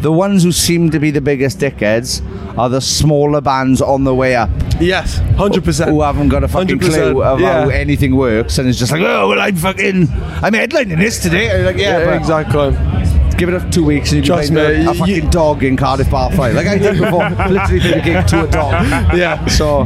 The ones who seem to be the biggest dickheads are the smaller bands on the way up Yes, hundred percent. who haven't got a fucking 100%, clue of yeah. how anything works, and it's just like, oh well, I'm fucking, I'm headlining this today. Like, yeah, Yeah, but- exactly. Give it a two weeks and you Trust can me, a, a you- fucking dog in Cardiff Bar Fight. Like I did before, [laughs] literally did a gig to a dog. Yeah. So,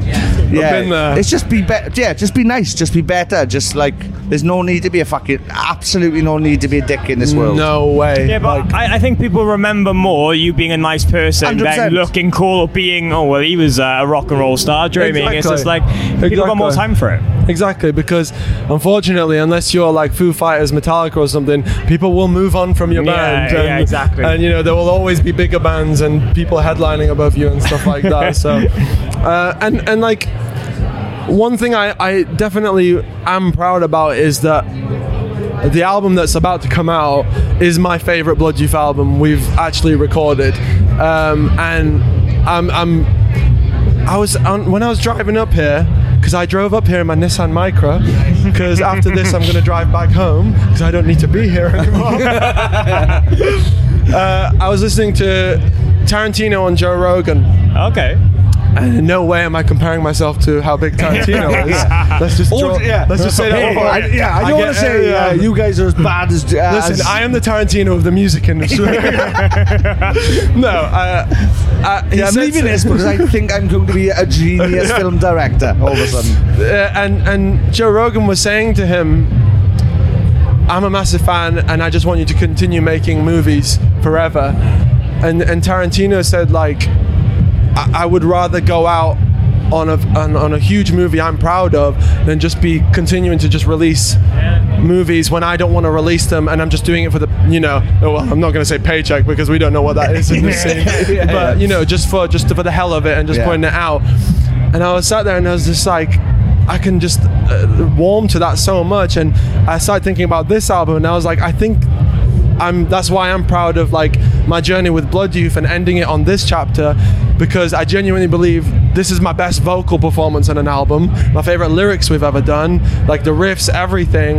yeah, been there. it's just be better. Yeah, just be nice. Just be better. Just like there's no need to be a fucking absolutely no need to be a dick in this world. No way. Yeah, but I, I think people remember more you being a nice person 100%. than looking cool or being, oh, well, he was uh, a rock and roll star dreaming. It's Exactly. just like, people got more time for it. Exactly, because unfortunately, unless you're like Foo Fighters, Metallica, or something, people will move on from your Yeah, band. yeah, and, exactly. And you know there will always be bigger bands and people headlining above you and stuff like that. So, [laughs] uh, and and like one thing I, I definitely am proud about is that the album that's about to come out is my favorite Blood Youth album we've actually recorded, um, and I'm, I'm I was on, when I was driving up here because I drove up here in my Nissan Micra because after this I'm going to drive back home because I don't need to be here anymore. [laughs] uh, I was listening to Tarantino and Joe Rogan. Okay. And in no way am I comparing myself to how big Tarantino [laughs] is. Let's just draw, yeah. let's just say that. Hey. I, yeah, I don't want to say uh, you guys are as bad as. Uh, [laughs] Listen, I am the Tarantino of the music industry. [laughs] no, uh, uh, Yeah, I'm leaving this because I think I'm going to be a genius film director all of a sudden. uh, and and Joe Rogan was saying to him, "I'm a massive fan, and I just want you to continue making movies forever." And and Tarantino said like, I, I would rather go out on a on, on a huge movie I'm proud of than just be continuing to just release movies when I don't want to release them and I'm just doing it for the you know oh, well I'm not going to say paycheck because we don't know what that is in the [laughs] scene. [laughs] But you know just for just for the hell of it and just Yeah. putting it out. And I was sat there and I was just like I can just uh, warm to that so much and I started thinking about this album and I was like I think I'm that's why I'm proud of like my journey with Blood Youth and ending it on this chapter because I genuinely believe this is my best vocal performance on an album, my favorite lyrics we've ever done, like the riffs, everything,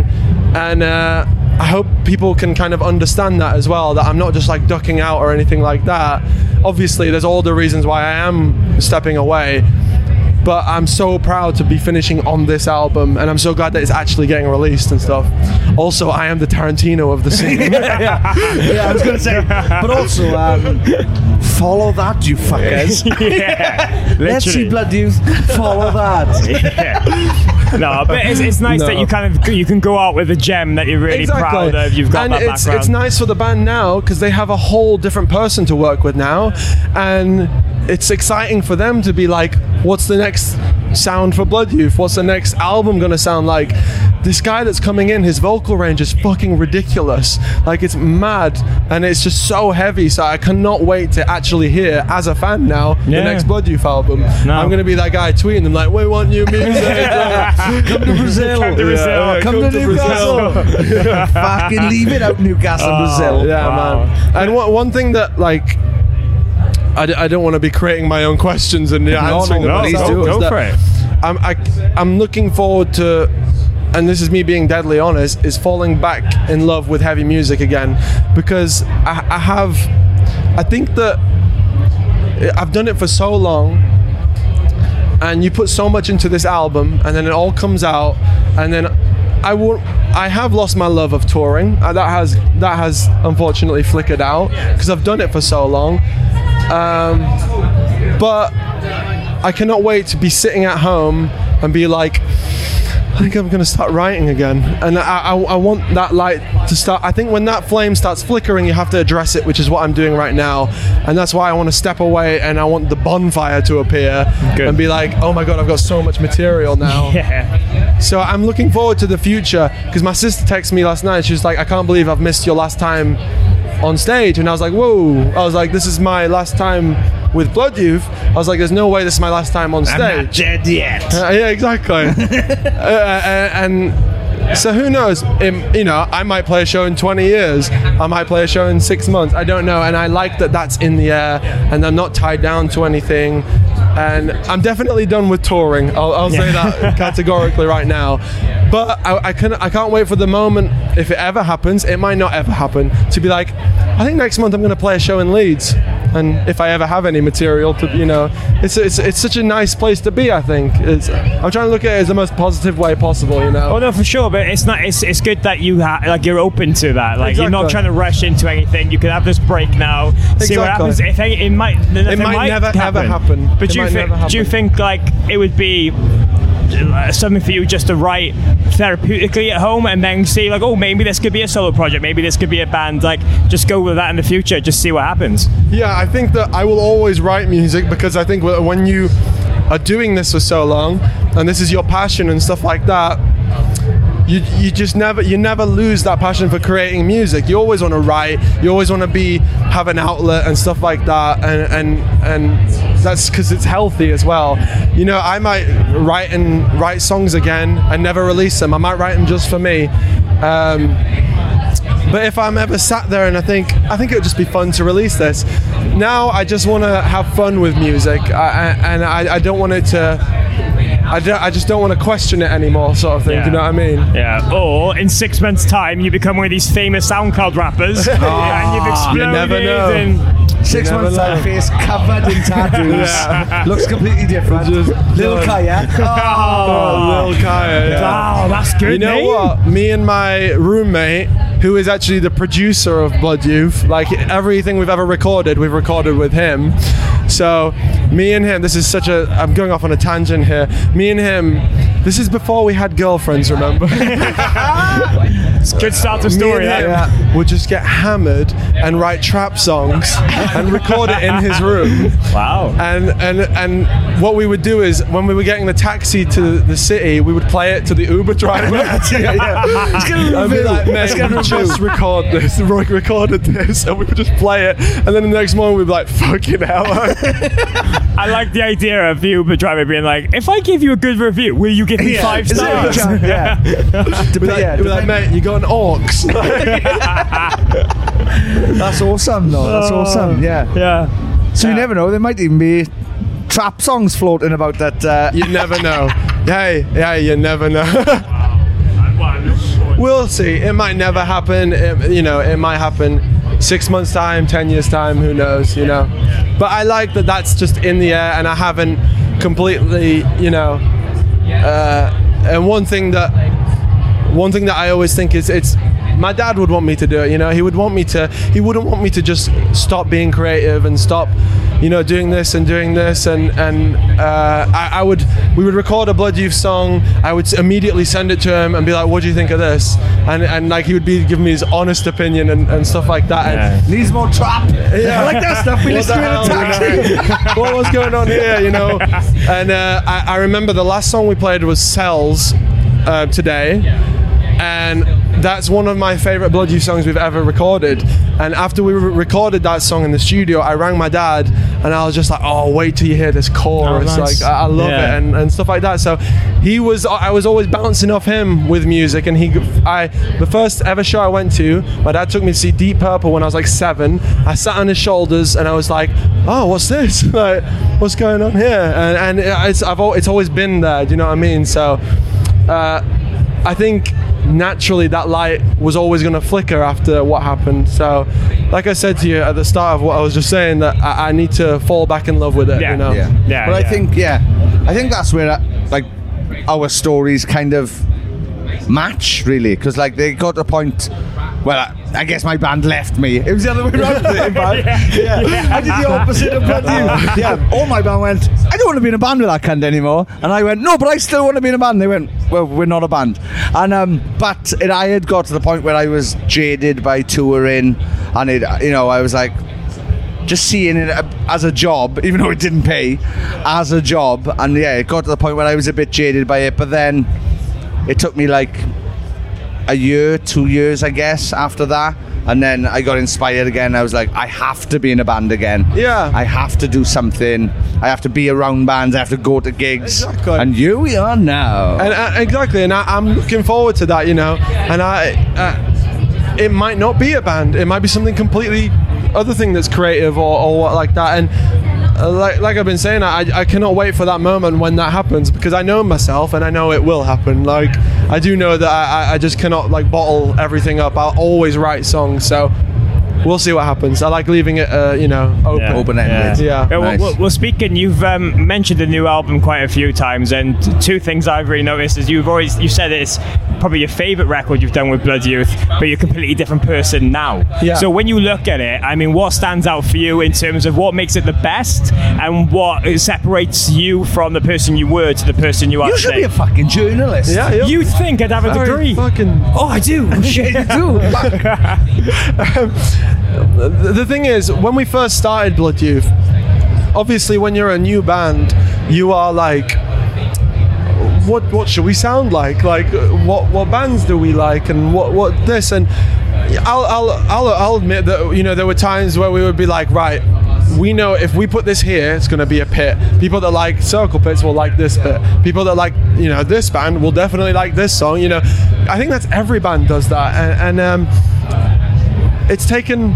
and uh, I hope people can kind of understand that as well. That I'm not just like ducking out or anything like that. Obviously, there's all the reasons why I am stepping away. But I'm so proud to be finishing on this album, and I'm so glad that it's actually getting released and stuff. Also, I am the Tarantino of the scene. [laughs] yeah, yeah, I was going to say, but also um, follow that, you fuckers. [laughs] yeah. [laughs] Let's see literally. Blood Youth. Follow that. Yeah. No, but it's, it's nice that you kind of you can go out with a gem that you're really proud of. You've got and that it's background. it's nice for the band now because they have a whole different person to work with now, and it's exciting for them to be like, what's the next sound for Blood Youth? What's the next album gonna sound like? This guy that's coming in, his vocal range is fucking ridiculous. Like it's mad, and it's just so heavy. So I cannot wait to actually hear, as a fan now, Yeah. the next Blood Youth album. No. I'm gonna be that guy tweeting them like, "We want new music." [laughs] Come to Brazil. Come to Brazil. Yeah, Come, to, Newcastle. [laughs] Fucking leave it out, Newcastle, Oh, Brazil. Yeah, Wow. man. And one, one thing that like. I, I don't want to be creating my own questions and yeah, No, answering no, them do. is Go that for it. I'm I, I'm looking forward to, and this is me being deadly honest, is falling back in love with heavy music again, because I, I have, I think that I've done it for so long, and you put so much into this album, and then it all comes out, and then I will. I have lost my love of touring. Uh, that has that has unfortunately flickered out because I've done it for so long. Um, but I cannot wait to be sitting at home and be like, I think I'm going to start writing again. And I, I, I want that light to start. I think when that flame starts flickering, you have to address it, which is what I'm doing right now. And that's why I want to step away and I want the bonfire to appear Good. and be like, oh my God, I've got so much material now. [laughs] Yeah. So I'm looking forward to the future because my sister texted me last night. She was like, I can't believe I've missed your last time on stage. And I was like, whoa. I was like, this is my last time with Blood Youth. I was like, there's no way this is my last time on stage. dead yet. Uh, yeah, exactly. [laughs] uh, uh, and so who knows? Um, you know, I might play a show in 20 years. I might play a show in six months. I don't know. And I like that that's in the air, and I'm not tied down to anything. And I'm definitely done with touring. I'll, I'll say that [laughs] categorically right now. But I, I can I can't wait for the moment if it ever happens. It might not ever happen to be like, I think next month I'm going to play a show in Leeds. And if I ever have any material to you know it's it's, it's such a nice place to be I think it's, I'm trying to look at it as the most positive way possible you know Oh no, for sure, but it's not. It's, it's good that you ha- like you're open to that. Like you're not trying to rush into anything. You can have this break now, see what happens. If any, it might, it might never, ever happen. But It do you might think? Do you think like it would be Uh, something for you just to write therapeutically at home and then see like, oh, maybe this could be a solo project. Maybe this could be a band. Like, just go with that in the future. Just see what happens. Yeah, I think that I will always write music because I think when you are doing this for so long and this is your passion and stuff like that, you, you just never you never lose that passion for creating music. You always want to write. You always want to be have an outlet and stuff like that, and and and that's because it's healthy as well. You know, I might write and write songs again and never release them. I might write them just for me. Um, but if I'm ever sat there and I think I think it would just be fun to release this. Now I just want to have fun with music, I, I, and I, I don't want it to. I, don't, I just don't want to question it anymore, sort of thing. Do you know what I mean? Yeah. Or in six months' time, you become one of these famous SoundCloud rappers, [laughs] and you've exploded. You never know. Six months time, face covered in tattoos. [laughs] Looks completely different. Little Kaya. [laughs] Oh, Lil Kaya, yeah. wow, that's good. You know name. what? Me and my roommate, who is actually the producer of Blood Youth, like everything we've ever recorded, we've recorded with him. So, me and him, this is such a. I'm going off on a tangent here. Me and him, this is before we had girlfriends, remember? [laughs] It's good start to Me story. and that. him would just get hammered and write trap songs and record it in his room. Wow. And and and what we would do is when we were getting the taxi to the city, we would play it to the Uber driver. [laughs] yeah, yeah. Let's get a I'd be review. like, Let's mate, get a we just record this, [laughs] re- recorded this, and we would just play it. And then the next morning we'd be like, fucking hell. [laughs] I like the idea of the Uber driver being like, if I give you a good review, will you give me Yeah. five Is it a stars? chance? Yeah. We'd be like, Yeah, like, mate, you got an orcs. [laughs] That's awesome, though. That's awesome. Yeah. yeah. So you never know. There might even be trap songs floating about that. Uh, you never know. Hey, yeah, you never know. [laughs] we'll see. It might never happen. It, you know, it might happen six months time, ten years time. Who knows? You know. But I like that. That's just in the air, and I haven't completely. You know. Uh, and one thing that one thing that I always think is it's my dad would want me to do it you know he would want me to he wouldn't want me to just stop being creative and stop you know doing this and doing this and and uh, I, I would we would record a blood youth song I would immediately send it to him and be like what do you think of this and and like he would be giving me his honest opinion and, and stuff like that and, needs more trap. yeah. I like that stuff. We What listen to in a taxi. what was going on here, you know? And uh, I, I remember the last song we played was Cells uh, today. And that's one of my favorite Blood Youth songs we've ever recorded. And after we re- recorded that song in the studio, I rang my dad and I was just like, oh, wait till you hear this chorus. Oh, nice. Like, I, I love Yeah. it and, and stuff like that. So he was, I was always bouncing off him with music. And he, I, the first ever show I went to, my dad took me to see Deep Purple when I was like seven. I sat on his shoulders and I was like, oh, what's this? [laughs] like, what's going on here? And, and it's, I've, it's always been there. Do you know what I mean? So, uh, I think naturally that light was always going to flicker after what happened. So, like I said to you at the start of what I was just saying, that I, I need to fall back in love with it. Yeah, you know? Yeah. Yeah, But yeah. I think, yeah, I think that's where, like, our stories kind of match, really. Because, like, they got to a point. Well, I, I guess my band left me. It was the other way around. [laughs] in fact. yeah. I did the opposite of Youth. [laughs] Yeah, all my band went, I don't want to be in a band with that cunt anymore. And I went, no, but I still want to be in a band. They went, well, we're not a band. And um, But it, I had got to the point where I was jaded by touring. And, it, you know, I was like, just seeing it as a job, even though it didn't pay, as a job. And yeah, it got to the point where I was a bit jaded by it. But then it took me like a year, two years, I guess, after that. And then I got inspired again. I was like, I have to be in a band again. Yeah. I have to do something. I have to be around bands. I have to go to gigs. Exactly. And here we are now. And uh, exactly, and I, I'm looking forward to that. You know, and I, uh, it might not be a band. It might be something completely other thing that's creative or, or what like that. And Uh, like, like I've been saying, I, I cannot wait for that moment when that happens because I know myself and I know it will happen. Like I do know that I, I- I just cannot like bottle everything up. I'll always write songs. So we'll see what happens. I like leaving it, uh, you know, open. Yeah. Open-ended. Yeah. well, Nice. well, well, speaking, you've um, mentioned the new album quite a few times, and two things I've really noticed is you've always you said it's probably your favourite record you've done with Blood Youth, but you're a completely different person now. Yeah. So when you look at it, I mean, what stands out for you in terms of what makes it the best, and what separates you from the person you were to the person you are You should today? be a fucking journalist. Yeah, yeah. you think I'd have a Very degree? Fucking. Oh, I do. [laughs] Shit, you do. [laughs] The [laughs] the thing is, when we first started Blood Youth, obviously when you're a new band, you are like, what what should we sound like? Like, what what bands do we like, and what what this and. I'll, I'll, I'll, I'll admit that you know there were times where we would be like right we know if we put this here it's going to be a pit people that like circle pits will like this pit people that like you know this band will definitely like this song you know I think that's every band does that and, and um, it's taken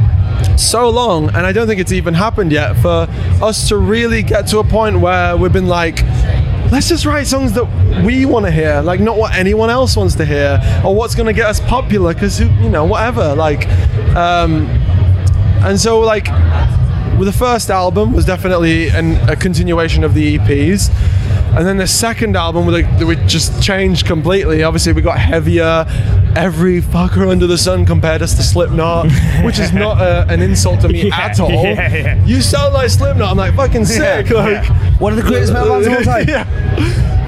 so long, and I don't think it's even happened yet for us to really get to a point where we've been like, let's just write songs that we want to hear, like not what anyone else wants to hear, or what's going to get us popular, because you know, whatever. Like, um, and so like, with the first album was definitely an, a continuation of the EPs. And then the second album, we, like, we just changed completely. Obviously, we got heavier. Every fucker under the sun compared us to Slipknot, which is not a, an insult to me [laughs] Yeah, at all. yeah, yeah. You sound like Slipknot. I'm like fucking sick. Like, One of the greatest metal bands of all time. [laughs] yeah.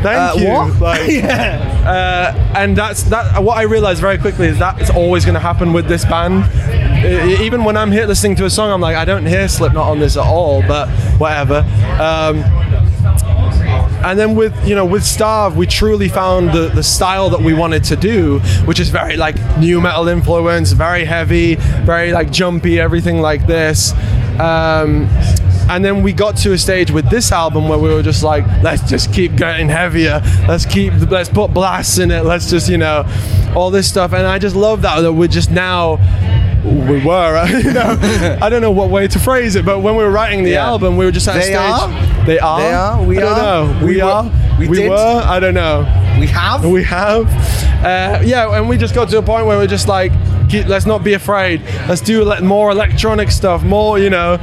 Thank Uh, you. what? Like, [laughs] yeah. uh, and that's that. What I realized very quickly is that it's always going to happen with this band. E- Even when I'm here listening to a song, I'm like, I don't hear Slipknot on this at all. But whatever. Um, and then with you know with Starve, we truly found the, the style that we wanted to do, which is very like nu metal influence, very heavy, very like jumpy, everything like this. Um, and then we got to a stage with this album where we were just like, let's just keep getting heavier. Let's keep, let's put blasts in it. Let's just, you know, all this stuff. And I just love that that we're just now we were. [laughs] you know, I don't know what way to phrase it, but when we were writing the Yeah. album, we were just at a They stage. are? They are. They are? We I don't are? know. We were- are? We We did? were. I don't know. We have. We have. Uh, yeah, and we just got to a point where we're just like, let's not be afraid. Let's do more electronic stuff. More, you know.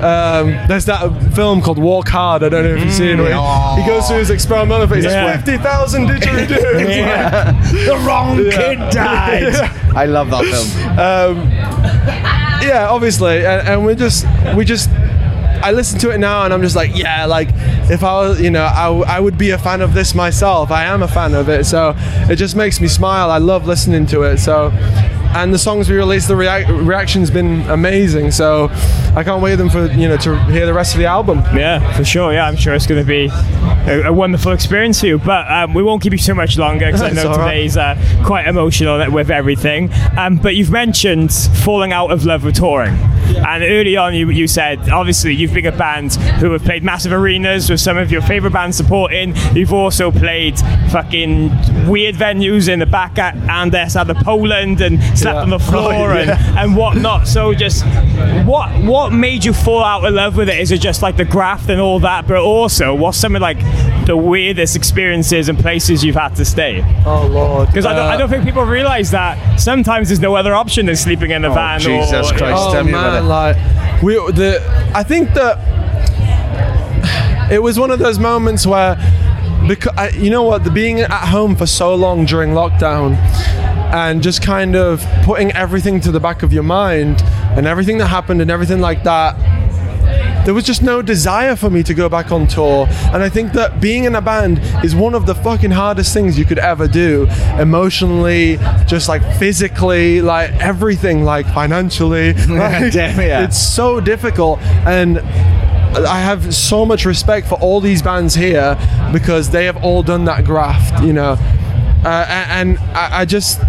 Um, there's that film called Walk Hard. I don't know if you've seen it. where He, he goes through his experimental phase. Yeah. Fifty thousand didgeridoos. It's like- the wrong kid died. [laughs] Yeah. I love that film. yeah, obviously, and, and we just we just I listen to it now and I'm just like, yeah, like if I was, you know, I, I would be a fan of this myself. I am a fan of it, so it just makes me smile. I love listening to it. So, and the songs we released, the reac- reaction's been amazing. So, I can't wait them for you know to hear the rest of the album. Yeah, for sure. Yeah, I'm sure it's going to be a, a wonderful experience for you. But um, we won't keep you too much longer because [laughs] I know right. today's uh, quite emotional with everything. Um, but you've mentioned falling out of love with touring. And early on, you, you said obviously you've been a band who have played massive arenas with some of your favorite bands supporting. You've also played fucking weird venues in the back at Andes out of Poland and slept Yeah. on the [laughs] floor Oh, and, yeah. and whatnot. So just what what made you fall out of love with it? Is it just like the graft and all that, but also what's some of like the weirdest experiences and places you've had to stay? Oh Lord, Because I, don't, I uh, don't think people realize that sometimes there's no other option than sleeping in a oh, van. Jesus or, Christ. Oh tell me about man, it. like we the I think that it was one of those moments where because I, you know what the being at home for so long during lockdown and just kind of putting everything to the back of your mind and everything that happened and everything like that there was just no desire for me to go back on tour. And I think that being in a band is one of the fucking hardest things you could ever do. Emotionally, just like physically, like everything, like financially. [laughs] Like, Damn, yeah. It's so difficult. And I have so much respect for all these bands here because they have all done that graft, you know. Uh, and I, I just.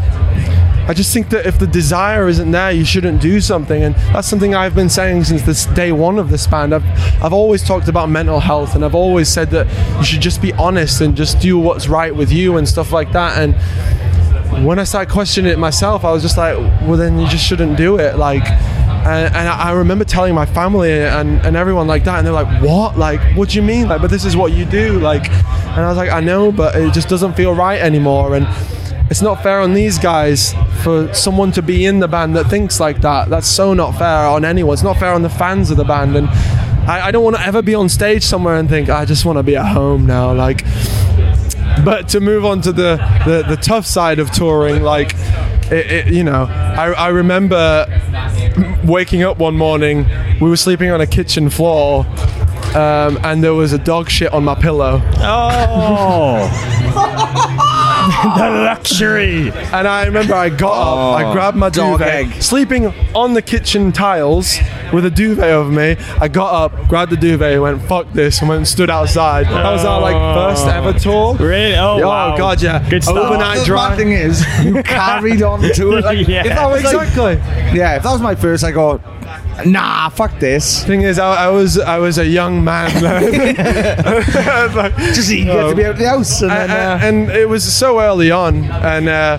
I just think that if the desire isn't there, you shouldn't do something, and that's something I've been saying since this day one of this band. I've I've always talked about mental health, and I've always said that you should just be honest and just do what's right with you and stuff like that. And when I started questioning it myself, I was just like, well, then you just shouldn't do it. Like, and, and I remember telling my family and, and everyone like that, and they're like, what? Like, what do you mean? Like, but this is what you do. Like, and I was like, I know, but it just doesn't feel right anymore. And it's not fair on these guys for someone to be in the band that thinks like that. That's so not fair on anyone. It's not fair on the fans of the band. And I, I don't want to ever be on stage somewhere and think I just want to be at home now. Like, but to move on to the the, the tough side of touring, like. It, it, you know, I, I remember waking up one morning. We were sleeping on a kitchen floor, um, and there was a dog shit on my pillow. Oh, [laughs] [laughs] the luxury. And I remember I got up, I oh, grabbed my duvet, egg. sleeping on the kitchen tiles with a duvet over me. I got up, grabbed the duvet, went fuck this, and went and stood outside. That was our like first oh. ever tour. Really? Oh, Oh wow. god, yeah. Good stuff. Overnight the drive. bad thing is, you [laughs] carried on to it. Like, [laughs] Yeah. if that was like- Exactly. yeah, if that was my first, I go, nah, fuck this. Thing is, I, I was I was a young man [laughs] then. Like, Just eager to be out of the house. And, and, then, uh, and it was so early on, and uh,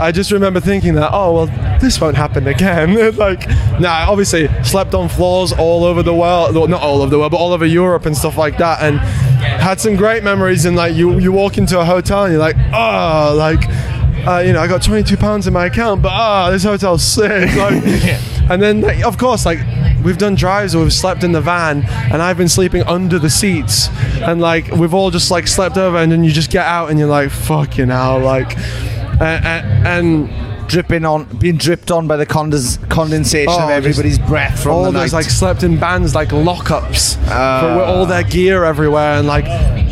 I just remember thinking that, oh well, this won't happen again. [laughs] like, nah, obviously slept on floors all over the world, well, not all over the world, but all over Europe and stuff like that, and had some great memories. And like, you you walk into a hotel and you're like, oh, like. Uh, you know, I got 22 pounds in my account, but ah, this hotel's sick. [laughs] Like, and then, like, of course, like we've done drives where we've slept in the van, and I've been sleeping under the seats, and like we've all just like slept over, and then you just get out and you're like, fucking hell, like, uh, uh, and dripping on, being dripped on by the condens- condensation Oh, of everybody's breath from all the those night. like slept in bands like lockups for with all their gear everywhere and like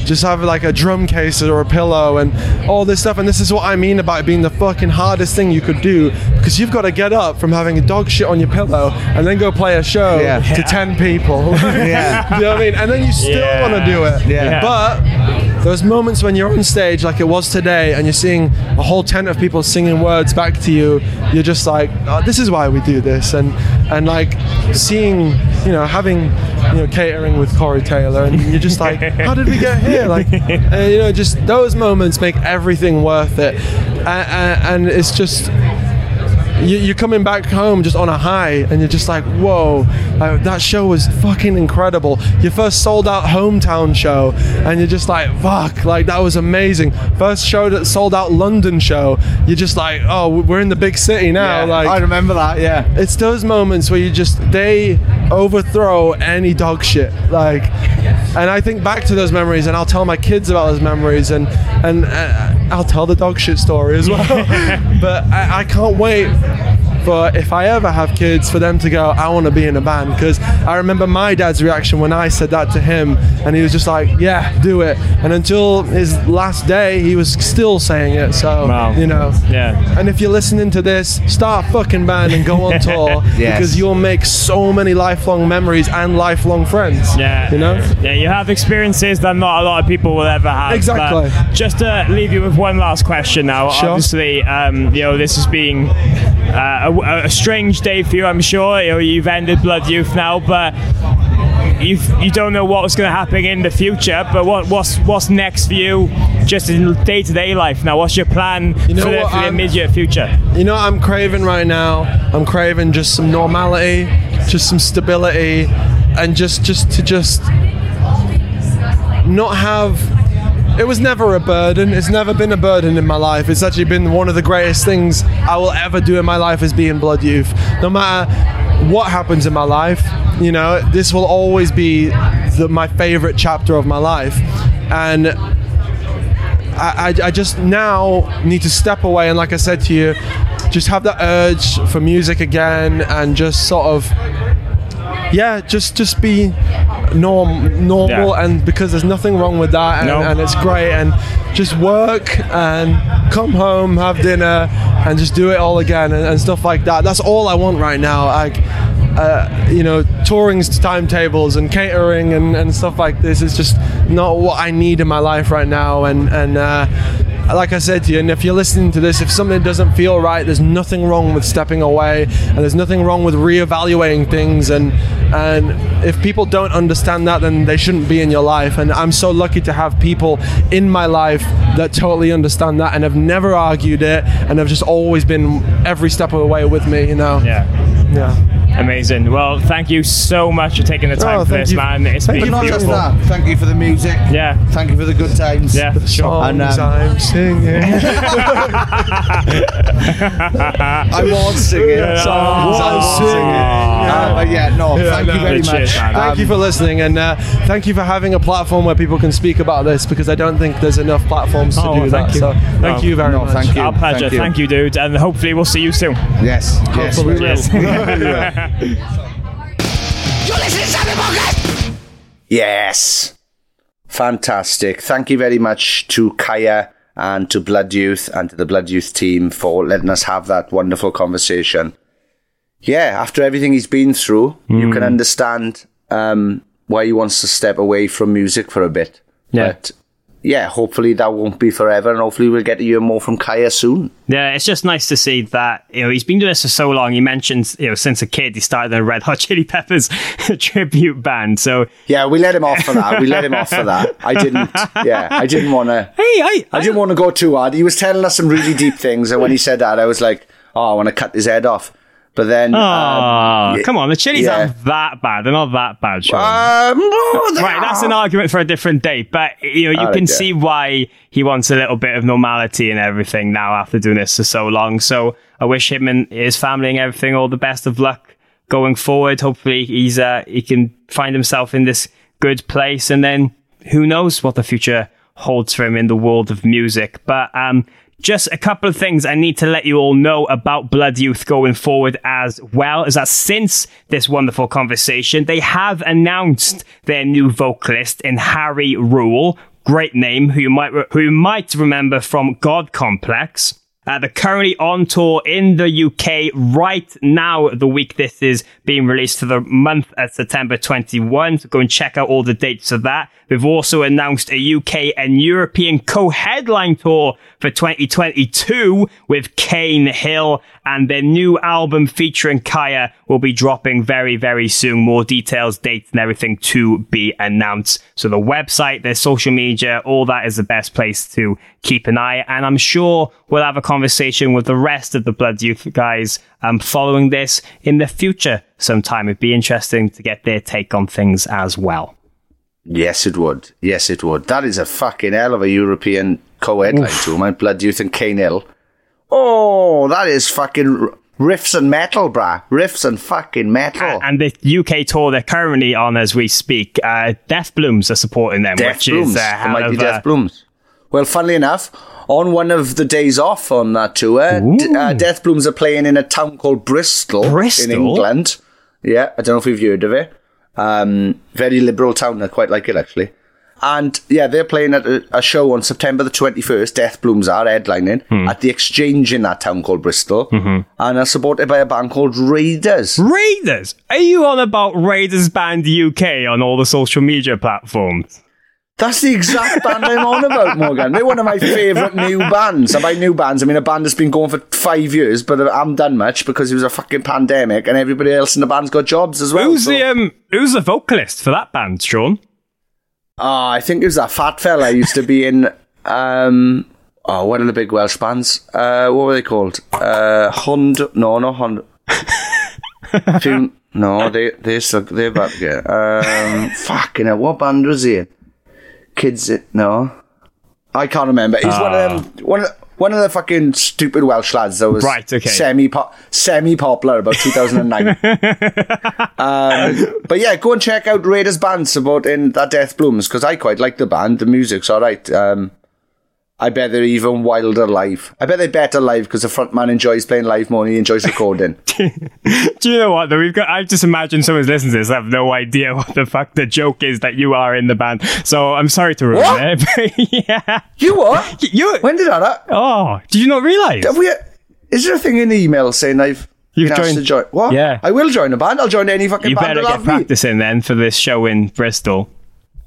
just have like a drum case or a pillow and all this stuff and this is what I mean about it being the fucking hardest thing you could do because you've got to get up from having a dog shit on your pillow and then go play a show Yeah. to 10 people [laughs] Yeah. you know what I mean and then you still Yeah. want to do it Yeah. but those moments when you're on stage like it was today and you're seeing a whole tent of people singing words back to you you're just like oh, this is why we do this and and like seeing you know having you know catering with Corey Taylor and you're just like [laughs] how did we get here like uh, you know just those moments make everything worth it and, and it's just you, you're coming back home just on a high and you're just like whoa like, that show was fucking incredible your first sold out hometown show and you're just like fuck like that was amazing first show that sold out london show you're just like oh we're in the big city now Yeah, like I remember that. Yeah. it's those moments where you just they overthrow any dog shit like and i think back to those memories and i'll tell my kids about those memories and and uh, i'll tell the dog shit story as well. [laughs] But I, I can't wait for if I ever have kids, for them to go, I want to be in a band. Because I remember my dad's reaction when I said that to him, and he was just like, Yeah, do it. And until his last day, he was still saying it. So, Wow. you know. Yeah. And if you're listening to this, start fucking band and go on [laughs] tour Yes. because you'll make so many lifelong memories and lifelong friends. Yeah. You know? Yeah, you have experiences that not a lot of people will ever have. Exactly. But just to leave you with one last question now. Sure. Obviously, um, you know, this has been uh, a, a strange day for you, I'm sure. You know, you've ended Blood Youth now, but you you don't know what's going to happen in the future. But what what's what's next for you, just in day to day life now? What's your plan You know for, the, for the immediate future? You know what I'm craving right now? I'm craving just some normality, just some stability, and just just to just not have it was never a burden. It's never been a burden in my life. It's actually been one of the greatest things I will ever do in my life is be in Blood Youth. No matter what happens in my life, you know, this will always be the, my favorite chapter of my life. And I, I, I just now need to step away and, like I said to you, just have that urge for music again and just sort of, yeah, just just be norm normal Yeah. and because there's nothing wrong with that and, No. and it's great and just work and come home, have dinner and just do it all again and, and stuff like that. That's all I want right now. Like. Uh, you know, touring's timetables and catering and, and stuff like this is just not what I need in my life right now. And and uh, like I said to you, and if you're listening to this, if something doesn't feel right, there's nothing wrong with stepping away, and there's nothing wrong with reevaluating things. And and if people don't understand that, then they shouldn't be in your life. And I'm so lucky to have people in my life that totally understand that and have never argued it, and have just always been every step of the way with me. You know. Yeah. Yeah. Amazing. Well, thank you so much for taking the time Oh, for this, you. man. It's Thank been But not just beautiful. that. Thank you for the music. Yeah. Thank you for the good times. Yeah, sure. And, um, I'm singing. [laughs] I was singing. Yeah. songs, I was singing. singing. Uh, but yeah, no, thank you very Cheers, much. man. Thank you for listening, and uh, thank you for having a platform where people can speak about this because I don't think there's enough platforms to Oh, do thank that. you. So thank Oh, you very no, much. thank you. Our pleasure. Thank you. dude. And hopefully we'll see you soon. Yes, yes, we will. [laughs] Cheers. [laughs] Yes. Fantastic. Thank you very much to Kaya and to Blood Youth and to the Blood Youth team for letting us have that wonderful conversation. Yeah, after everything he's been through, you can understand um, why he wants to step away from music for a bit. Yeah. But yeah, hopefully that won't be forever and hopefully we'll get to hear more from Kaya soon. Yeah, it's just nice to see that you know he's been doing this for so long. He mentioned you know since a kid he started the Red Hot Chili Peppers [laughs] tribute band. So Yeah, we let him off for that. We let him off for that. I didn't. Yeah, I didn't want to. hey, I, I didn't want to go too hard. He was telling us some really deep things, and when he said that, I was like, "Oh, I want to cut his head off." But then, Oh, um, come on, the Chili's yeah. aren't that bad. They're not that bad, Sean. Um, Right, that's an argument for a different day, but you know you Alright, can yeah. see why he wants a little bit of normality and everything now after doing this for so long. So I wish him and his family and everything all the best of luck going forward. Hopefully he's uh, he can find himself in this good place, and then who knows what the future holds for him in the world of music. But um, just a couple of things I need to let you all know about Blood Youth going forward as well is that since this wonderful conversation, they have announced their new vocalist in Harry Rule. Great name, who you might re- who you might remember from God Complex. Uh, they're currently on tour in the UK right now, the week this is being released for the month of September 21. So go and check out all the dates of that. We've also announced a UK and European co-headline tour for 2022 with Kane Hill and their new album featuring Kaya will be dropping very, very soon. More details, dates and everything to be announced. So the website, their social media, all that is the best place to keep an eye. And I'm sure we'll have a conversation with the rest of the Blood Youth guys um, following this in the future sometime. It'd be interesting to get their take on things as well. Yes, it would. Yes, it would. That is a fucking hell of a European co-headline too. My blood youth and Kane Hill. Oh, that is fucking riffs and metal, brah. Riffs and fucking metal. And the UK tour they're currently on as we speak, uh, Death Blooms are supporting them, Death which Blooms, is hell mighty of Death Blooms. Well, funnily enough, on one of the days off on that tour, D- uh, Death Blooms are playing in a town called Bristol, Bristol? in England. Yeah, I don't know if you've heard of it. Um, very liberal town. I quite like it actually. And yeah, they're playing at a, a show on September the 21st. Death Blooms are headlining Hmm. at the Exchange in that town called Bristol. Mm-hmm. And are supported by a band called Raiders. Raiders. Are you on about Raiders Band UK on all the social media platforms? That's the exact band I'm on about, Morgan. They're one of my favourite new bands. And by new bands, I mean a band that's been going for five years, but I haven't done much because it was a fucking pandemic and everybody else in the band's got jobs as well. Who's so- the um, who's the vocalist for that band, Sean? Ah, I think it was that fat fella I used to be in. Um, oh, one of the big Welsh bands. Uh, what were they called? Uh, Hund? No, not Hund. [laughs] No, they they still they're back here. Um, fucking hell, what band was he in? Kids? it? No, I can't remember. He's one of them. One of the, one of the fucking stupid Welsh lads that was Right, okay. semi pop semi popular about [laughs] 2009. um, but yeah, go and check out Raiders band supporting that Death Blooms because I quite like the band. The music's all right. Um, I bet they're even wilder live. I bet they're better live because the front man enjoys playing live more than he enjoys recording. [laughs] Do you know what? Though we've got. I just imagine someone's listening to this. I have no idea [laughs] what the fuck the joke is that you are in the band. So I'm sorry to ruin What? it. [laughs] But yeah, you what? you. When did that? happen? Oh, did you not realize? Is there a thing in the email saying I've You've joined- to join? What? Yeah. I will join a band. I'll join any fucking You band better that'll get have me. practicing then for this show in Bristol.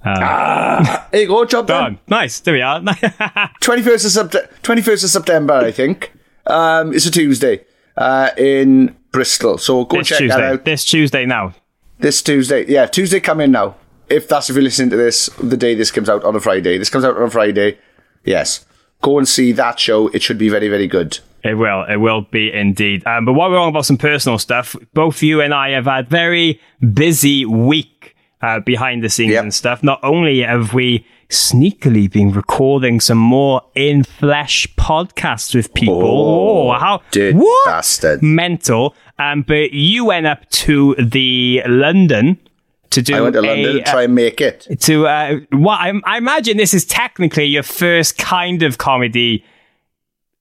There you go, job done. Done. Nice. There we are. [laughs] 21st of, Sept- 21st of September, I think. Um, it's a Tuesday uh, in Bristol. So go this check Tuesday. that out. This Tuesday now. This Tuesday. Yeah, Tuesday coming now. If that's if you're listening to this, the day this comes out on a Friday. This comes out on a Friday. Yes. Go and see that show. It should be very, very good. It will. It will be indeed. Um, but while we're on about some personal stuff, both you and I have had very busy week uh, behind the scenes Yep. and stuff. Not only have we sneakily been recording some more in flesh podcasts with people. Oh, how dirty what bastard. mental? Um, but you went up to the London to do. I went to London to try and make it. to uh, what I, I imagine this is technically your first kind of comedy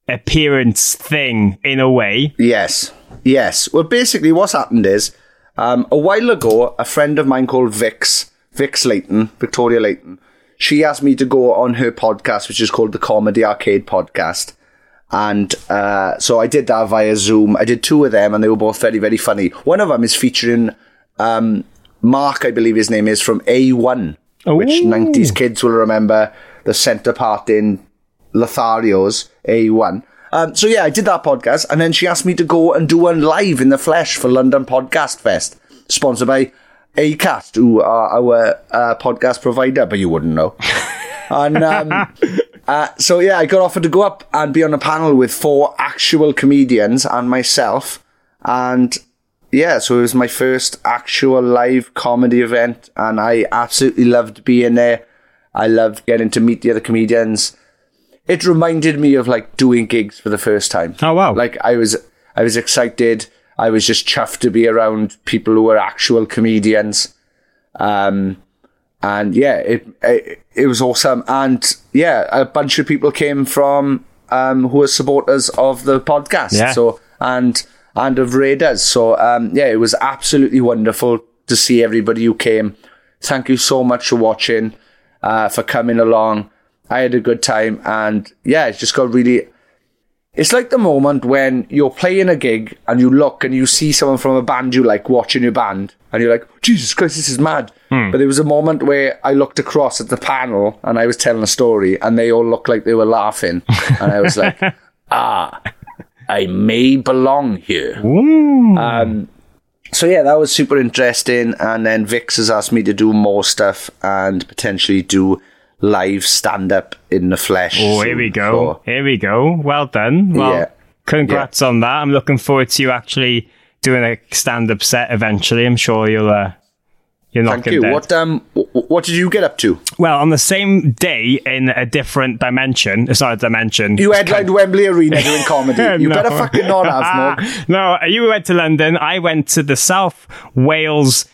appearance thing in a way. Yes, yes. Well, basically, what's happened is um, a while ago, a friend of mine called Vix, Vix Layton, Victoria Layton, she asked me to go on her podcast, which is called the Comedy Arcade Podcast. And uh, so I did that via Zoom. I did two of them, and they were both very, very funny. One of them is featuring um, Mark, I believe his name is, from A1, which 90s kids will remember the centre part in Lothario's A1. Um, so yeah, I did that podcast, and then she asked me to go and do one live in the flesh for London Podcast Fest, sponsored by Acast, who are our uh, podcast provider, but you wouldn't know. [laughs] and um, uh, so yeah, I got offered to go up and be on a panel with four actual comedians and myself, and yeah, so it was my first actual live comedy event, and I absolutely loved being there. I loved getting to meet the other comedians. It reminded me of like doing gigs for the first time. Oh, wow. Like I was, I was excited. I was just chuffed to be around people who were actual comedians. Um, and yeah, it, it it was awesome. And yeah, a bunch of people came from um who were supporters of the podcast. Yeah. So and and of Raiders. So um yeah, it was absolutely wonderful to see everybody who came. Thank you so much for watching, uh, for coming along. I had a good time, and yeah, it just got really. It's like the moment when you're playing a gig and you look and you see someone from a band you like watching your band, and you're like, Jesus Christ, this is mad. But there was a moment where I looked across at the panel and I was telling a story, and they all looked like they were laughing, and I was like, [laughs] ah, I may belong here. Um, so yeah, that was super interesting. And then Vix has asked me to do more stuff and potentially do live stand up in the flesh. Oh, here we go. So, Here we go. Well done. Well, Yeah. congrats on that. I'm looking forward to you actually doing a stand-up set eventually. I'm sure you'll uh, you're not thank you. What um, what did you get up to? Well, on the same day in a different dimension. It's not a dimension. You headlined Wembley Arena doing comedy. [laughs] You No. better fucking not have, Mog. no, you went to London. I went to the South Wales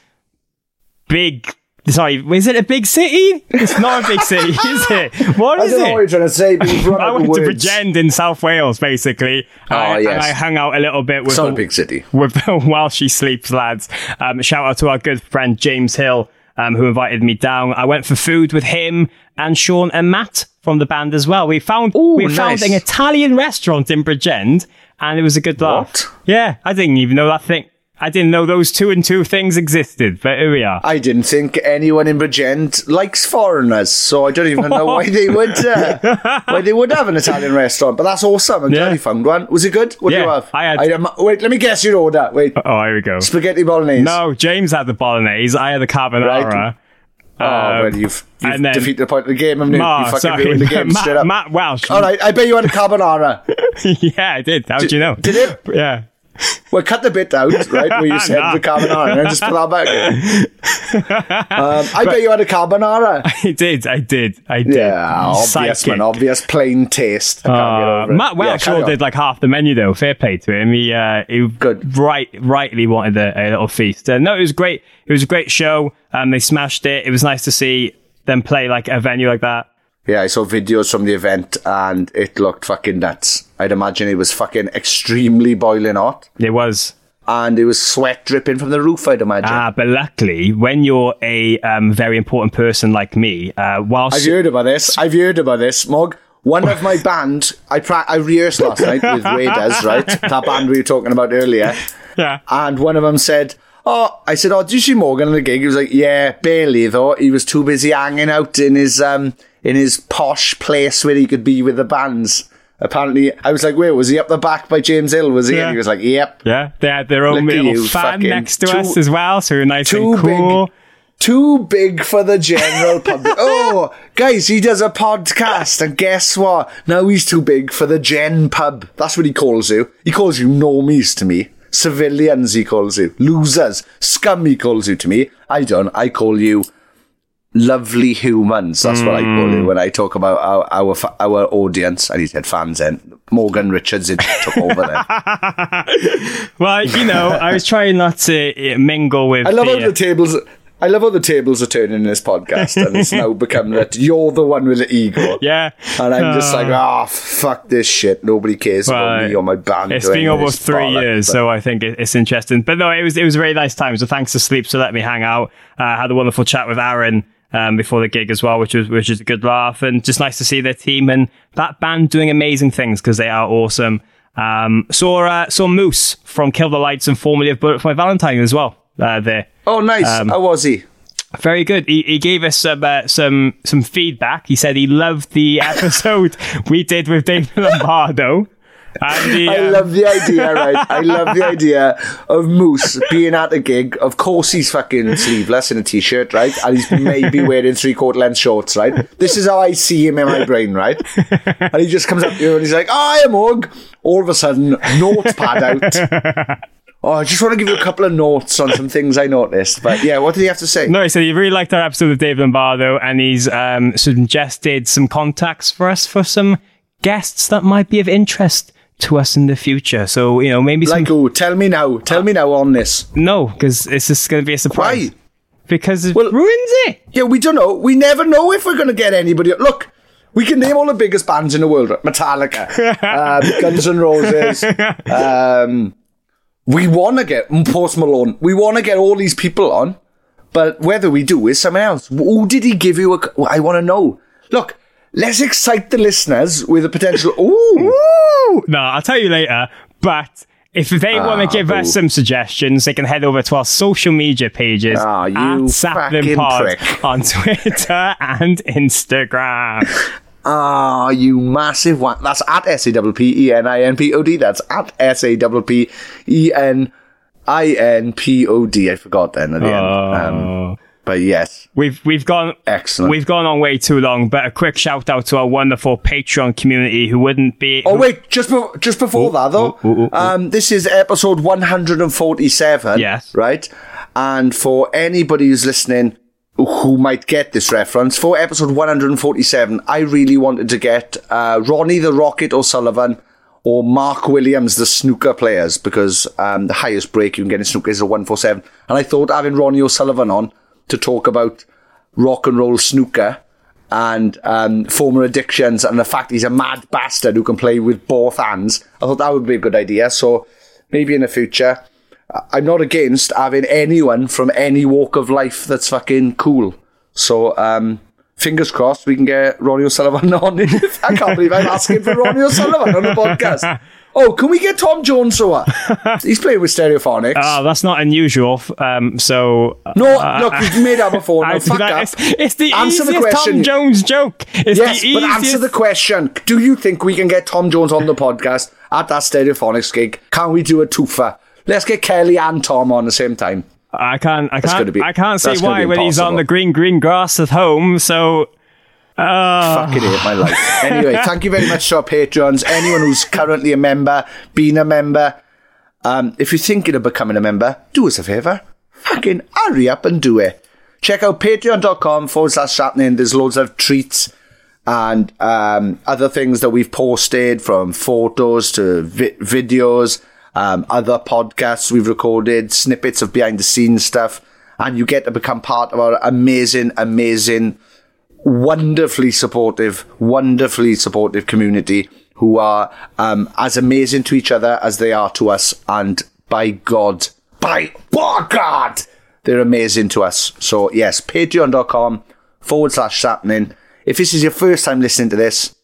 big. Sorry, is it a big city? It's not a big city, [laughs] is it? What I don't know what it? you're trying to say, but [laughs] I went to. Bridgend in South Wales, basically. Oh, I, and. I hung out a little bit with It's not a big city. with [laughs] while she sleeps, lads. Um, shout out to our good friend James Hill, um, who invited me down. I went for food with him and Sean and Matt from the band as well. We found we found an Italian restaurant in Bridgend, and it was a good laugh. What? Yeah, I didn't even know that thing. I didn't know those two and two things existed, but here we are. I didn't think anyone in Bridgend likes foreigners, so I don't even know why they would uh, [laughs] why they would have an Italian restaurant. But that's awesome. I'm glad you found one. Was it good? What Yeah, do you have? I had- um, wait, let me guess your order. Wait, oh, here we go. spaghetti bolognese. No, James had the bolognese. I had the carbonara. Right. Oh, Um, well, you've, you've and then- defeated the point of the game, haven't you? Ma, you fucking sorry, ruined the [laughs] game Matt, straight up. Matt Welsh. All right, I bet you had a carbonara. [laughs] yeah, I did. How did you know? Did it? Yeah. [laughs] Well, cut the bit out, right, where you [laughs] said Nah. the carbonara, and just put that back. [laughs] um, I bet you had a carbonara. I did, I did, I did. Yeah, obvious, Psychic. man. Obvious plain taste. Uh. Matt Welsh Yeah, did like half the menu though. Fair play to him. He uh, he Good. right rightly wanted a, a little feast. Uh, no, it was great. It was a great show. Um, they smashed it. It was nice to see them play like a venue like that. Yeah, I saw videos from the event and it looked fucking nuts. I'd imagine it was fucking extremely boiling hot It was. and it was sweat dripping from the roof, I'd imagine. Ah, but luckily, when you're a um, very important person like me, uh, whilst I've heard about this. I've heard about this, Mog. One of my band, I pra- I rehearsed last night with Raiders, [laughs] right? That band we were talking about earlier. yeah, And one of them said, Oh, I said, Oh, did you see Morgan on the gig? He was like, Yeah, barely though. He was too busy hanging out in his um in his posh place where he could be with the bands. Apparently, I was like, Where was he up the back by James Hill? Was he? Yeah. And he was like, Yep. yeah, they had their own Look little fan next to two- us as well, so nice Too and cool. big, Too big for the general public. [laughs] oh, guys, he does a podcast, and guess what? Now he's too big for the gen pub. That's what he calls you. He calls you normies to me. Civilians, he calls you. Losers. Scum, he calls you to me. I don't. I call you lovely humans. That's what I call it when I talk about our our, our audience. And he said fans then. Morgan Richards it took over then. [laughs] Well, you know, I was trying not to uh, mingle with. I love the, how the tables. I love how the tables are turning in this podcast, and it's now become that you're the one with the ego. Yeah. And I'm just Uh, like, ah, fuck this shit. Nobody cares about me or my band. It's been almost three years, but- so I think it's interesting. But no, it was it was a really nice time. So thanks to Sleep for letting me hang out. Uh, I had a wonderful chat with Aaron um, before the gig as well, which was which is a good laugh and just nice to see their team and that band doing amazing things because they are awesome. Um, saw uh, saw Moose from Kill the Lights and formerly of Bullet for My Valentine as well. Uh, there, Oh, nice. Um, how was he? very good. He, he gave us some uh, some some feedback. He said he loved the [laughs] episode we did with David Lombardo. I um, love the idea, [laughs] right? I love the idea of Moose being at a gig. Of course, he's fucking sleeveless in a t-shirt, right? And he's maybe [laughs] wearing three-quarter length shorts, right? This is how I see him in my brain, right? And he just comes up to you and he's like, "Oh, I'm Mug." All of a sudden, notepad out. [laughs] Oh, I just want to give you a couple of notes on some things I noticed. But yeah, what did he have to say? No, he said he really liked our episode with David Lombardo, and he's um, suggested some contacts for us for some guests that might be of interest to us in the future. So you know, maybe some Like, who? Tell me now. Tell me now on this. no, because it's just going to be a surprise. Why? Because it Well- ruins it. Yeah, we don't know. We never know if we're going to get anybody. Look, we can name all the biggest bands in the world. Metallica, [laughs] um, Guns N' Roses. Um, we want to get Post Malone. We want to get all these people on, but whether we do is something else. Who did he give you? A, I want to know. Look, let's excite the listeners with a potential. [laughs] Ooh, Woo! No, I'll tell you later. But if they want Ah, to give us some suggestions, they can head over to our social media pages Ah, you at fucking on [laughs] Twitter and Instagram. [laughs] Ah, you massive one. That's at S A W P E N I N P O D. That's at S A W P E N I N P O D. I forgot then at the end. Um, but yes, We've we've gone Excellent. We've gone on way too long, but a quick shout out to our wonderful Patreon community who wouldn't be. Oh wait, just be- just before that though, um, this is episode one hundred and forty-seven. Yes. right. And for anybody who's listening who might get this reference, for episode one hundred and forty-seven, I really wanted to get uh, Ronnie the Rocket O'Sullivan or Mark Williams, the snooker players, because um, the highest break you can get in snooker is a one four seven. And I thought having Ronnie O'Sullivan on to talk about rock and roll snooker and um, former addictions and the fact he's a mad bastard who can play with both hands. I thought that would be a good idea. So maybe in the future, I'm not against having anyone from any walk of life that's fucking cool. So um, fingers crossed we can get Ronnie O'Sullivan [laughs] on. [laughs] I can't believe I'm asking for Ronnie O'Sullivan on the podcast. [laughs] Oh, can we get Tom Jones or what? [laughs] He's playing with Stereophonics. Oh, that's not unusual. Um, so no, uh, look, [laughs] you've made that before. Now, fuck that- up. It's, it's the Answer easiest question. Tom Jones joke. It's yes, the but answer the question. Do you think we can get Tom Jones on the podcast at that Stereophonics gig? Can we do a twofer? Let's get Kelly and Tom on the same time. I can't. I can't. be- I can't see why when he's on the green green grass at home. So Fucking hate my life. Anyway, thank you very much to our patrons. Anyone who's currently a member, been a member, um, if you're thinking of becoming a member, do us a favour. Fucking hurry up and do it. Check out patreon.com forward slash sappenin. There's loads of treats and um, other things that we've posted from photos to vi- videos, um, other podcasts we've recorded, snippets of behind the scenes stuff. And you get to become part of our amazing, amazing wonderfully supportive, wonderfully supportive community who are um, as amazing to each other as they are to us. And by God, by, by God, they're amazing to us. So yes, patreon.com forward slash sappenin. If this is your first time listening to this,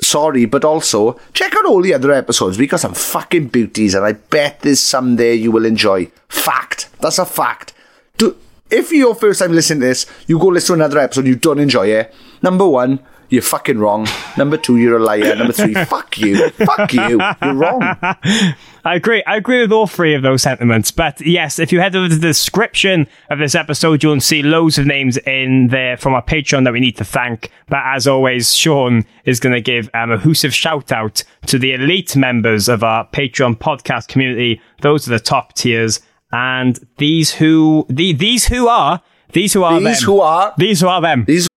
sorry, but also check out all the other episodes. We got some fucking beauties, and I bet there's some there you will enjoy. Fact. That's a fact. Do, if you're your first time listening to this, you go listen to another episode, you don't enjoy it. Number one, You're fucking wrong. Number two, you're a liar. Number three, [laughs] fuck you. Fuck you. You're wrong. [laughs] I agree. I agree with all three of those sentiments. But yes, if you head over to the description of this episode, you'll see loads of names in there from our Patreon that we need to thank. But as always, Sean is going to give um, a whoosive shout out to the elite members of our Patreon podcast community. Those are the top tiers. And these who, the, these who are, these who are These them. who are- These who are them. These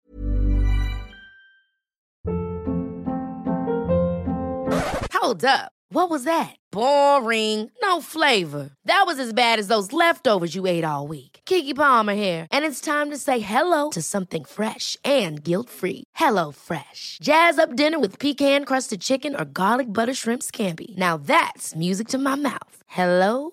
Hold up. What was that? Boring. No flavor. That was as bad as those leftovers you ate all week. Keke Palmer here, and it's time to say hello to something fresh and guilt-free. Hello Fresh. Jazz up dinner with pecan-crusted chicken or garlic butter shrimp scampi. Now that's music to my mouth. Hello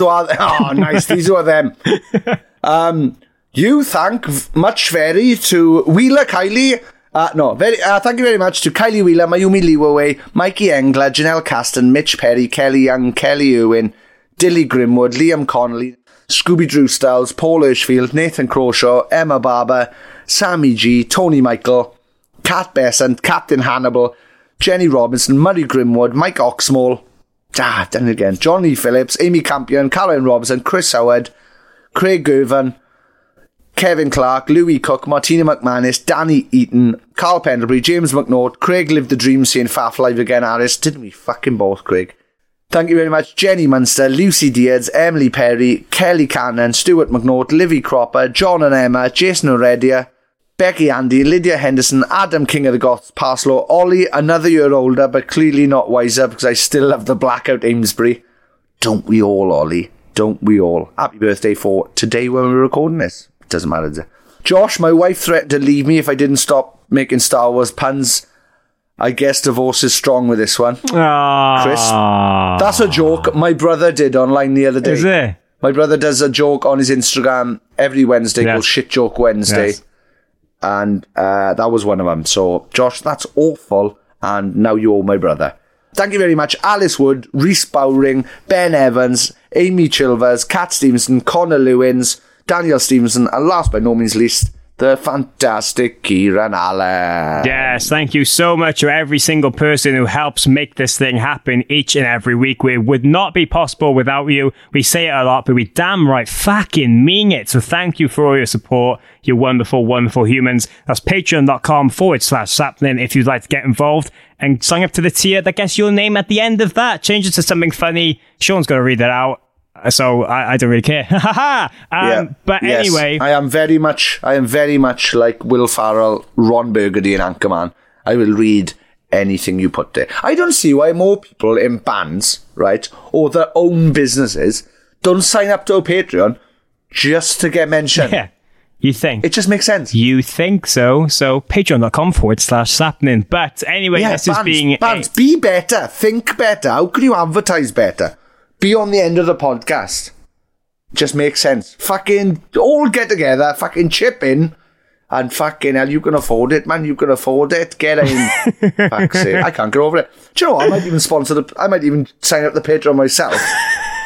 So are [laughs] oh, nice. These are them. [laughs] Um, you thank much very to Wheeler Kylie. Uh, no, very. Uh, thank you very much to Kylie Wheeler, Mayumi Liwaway, Mikey Engler, Janelle Caston, Mitch Perry, Kelly Young, Kelly Irwin, Dilly Grimwood, Liam Connolly, Scooby Drew Styles, Paul Hirschfield, Nathan Crawshaw, Emma Barber, Sammy G, Tony Michael, Kat Besant, Captain Hannibal, Jenny Robinson, Murray Grimwood, Mike Oxmall, ah, done it again, Johnny Phillips, Amy Campion, Caroline Robinson, Chris Howard, Craig Gervan, Kevin Clark, Louis Cook, Martina McManus, Danny Eaton, Carl Pendlebury, James McNaught, Craig lived the dream seeing Faff live again, Harris. Didn't we fucking both, Craig? Thank you very much, Jenny Munster, Lucy Diaz, Emily Perry, Kelly Cannon, Stuart McNaught, Livy Cropper, John and Emma, Jason Oredia, Becky Andy, Lydia Henderson, Adam King of the Goths, Parslow, Ollie, another year older, but clearly not wiser because I still love the blackout Amesbury. Don't we all, Ollie? Don't we all? Happy birthday for today when we're recording this. It Doesn't matter. Josh, my wife threatened to leave me if I didn't stop making Star Wars puns. I guess divorce is strong with this one. Ah. Chris, that's a joke my brother did online the other day. Is it? My brother does a joke on his Instagram every Wednesday Yes. called Shit Joke Wednesday. Yes. And uh, that was one of them. So, Josh, that's awful. And now you're my brother. Thank you very much, Alice Wood, Reese Bowring, Ben Evans, Amy Chilvers, Kat Stevenson, Connor Lewins, Daniel Stevenson, and last but no means least, the fantastic Kieran Allen. Yes, thank you so much to every single person who helps make this thing happen each and every week. We would not be possible without you. We say it a lot, but we damn right fucking mean it. So thank you for all your support, you wonderful, wonderful humans. That's patreon.com forward slash sappenin if you'd like to get involved and sign up to the tier that gets your name at the end of that. Change it to something funny. Sean's going to read it out. So I, I don't really care. Ha [laughs] ha ha. Um, But Yes, anyway. I am very much, I am very much like Will Ferrell, Ron Burgundy, and Anchorman. I will read anything you put there. I don't see why more people in bands, right, or their own businesses, don't sign up to a Patreon just to get mentioned. Yeah. You think? It just makes sense. You think so? So patreon.com forward slash sappenin. But anyway, yeah, this bands, is being. bands, be better, think better. How can you advertise better? Be on the end of the podcast. Just makes sense. Fucking all get together, fucking chip in, and fucking hell, you can afford it, man. You can afford it. Get in. [laughs] Fuck's sake, I can't get over it. Do you know what? I might even sponsor the. I might even sign up the Patreon myself. [laughs]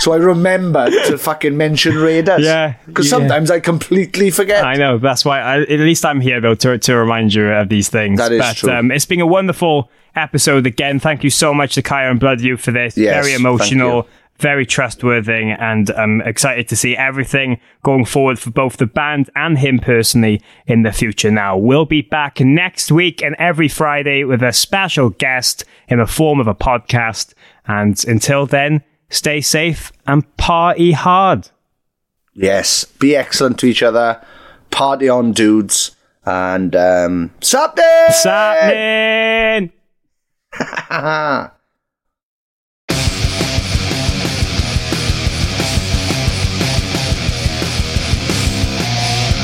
So I remember to fucking mention Raiders. Yeah, Because yeah. sometimes I completely forget. I know. That's why. I, at least I'm here though to to remind you of these things. That is but, true. Um, it's been a wonderful episode again. Thank you so much to Kaya and Blood Youth for this. Yes, Very emotional. Very trustworthy, and I'm excited to see everything going forward for both the band and him personally in the future. Now, we'll be back next week and every Friday with a special guest in the form of a podcast. And until then, stay safe and party hard. Yes. Be excellent to each other. Party on, dudes. And um, sup there. [laughs]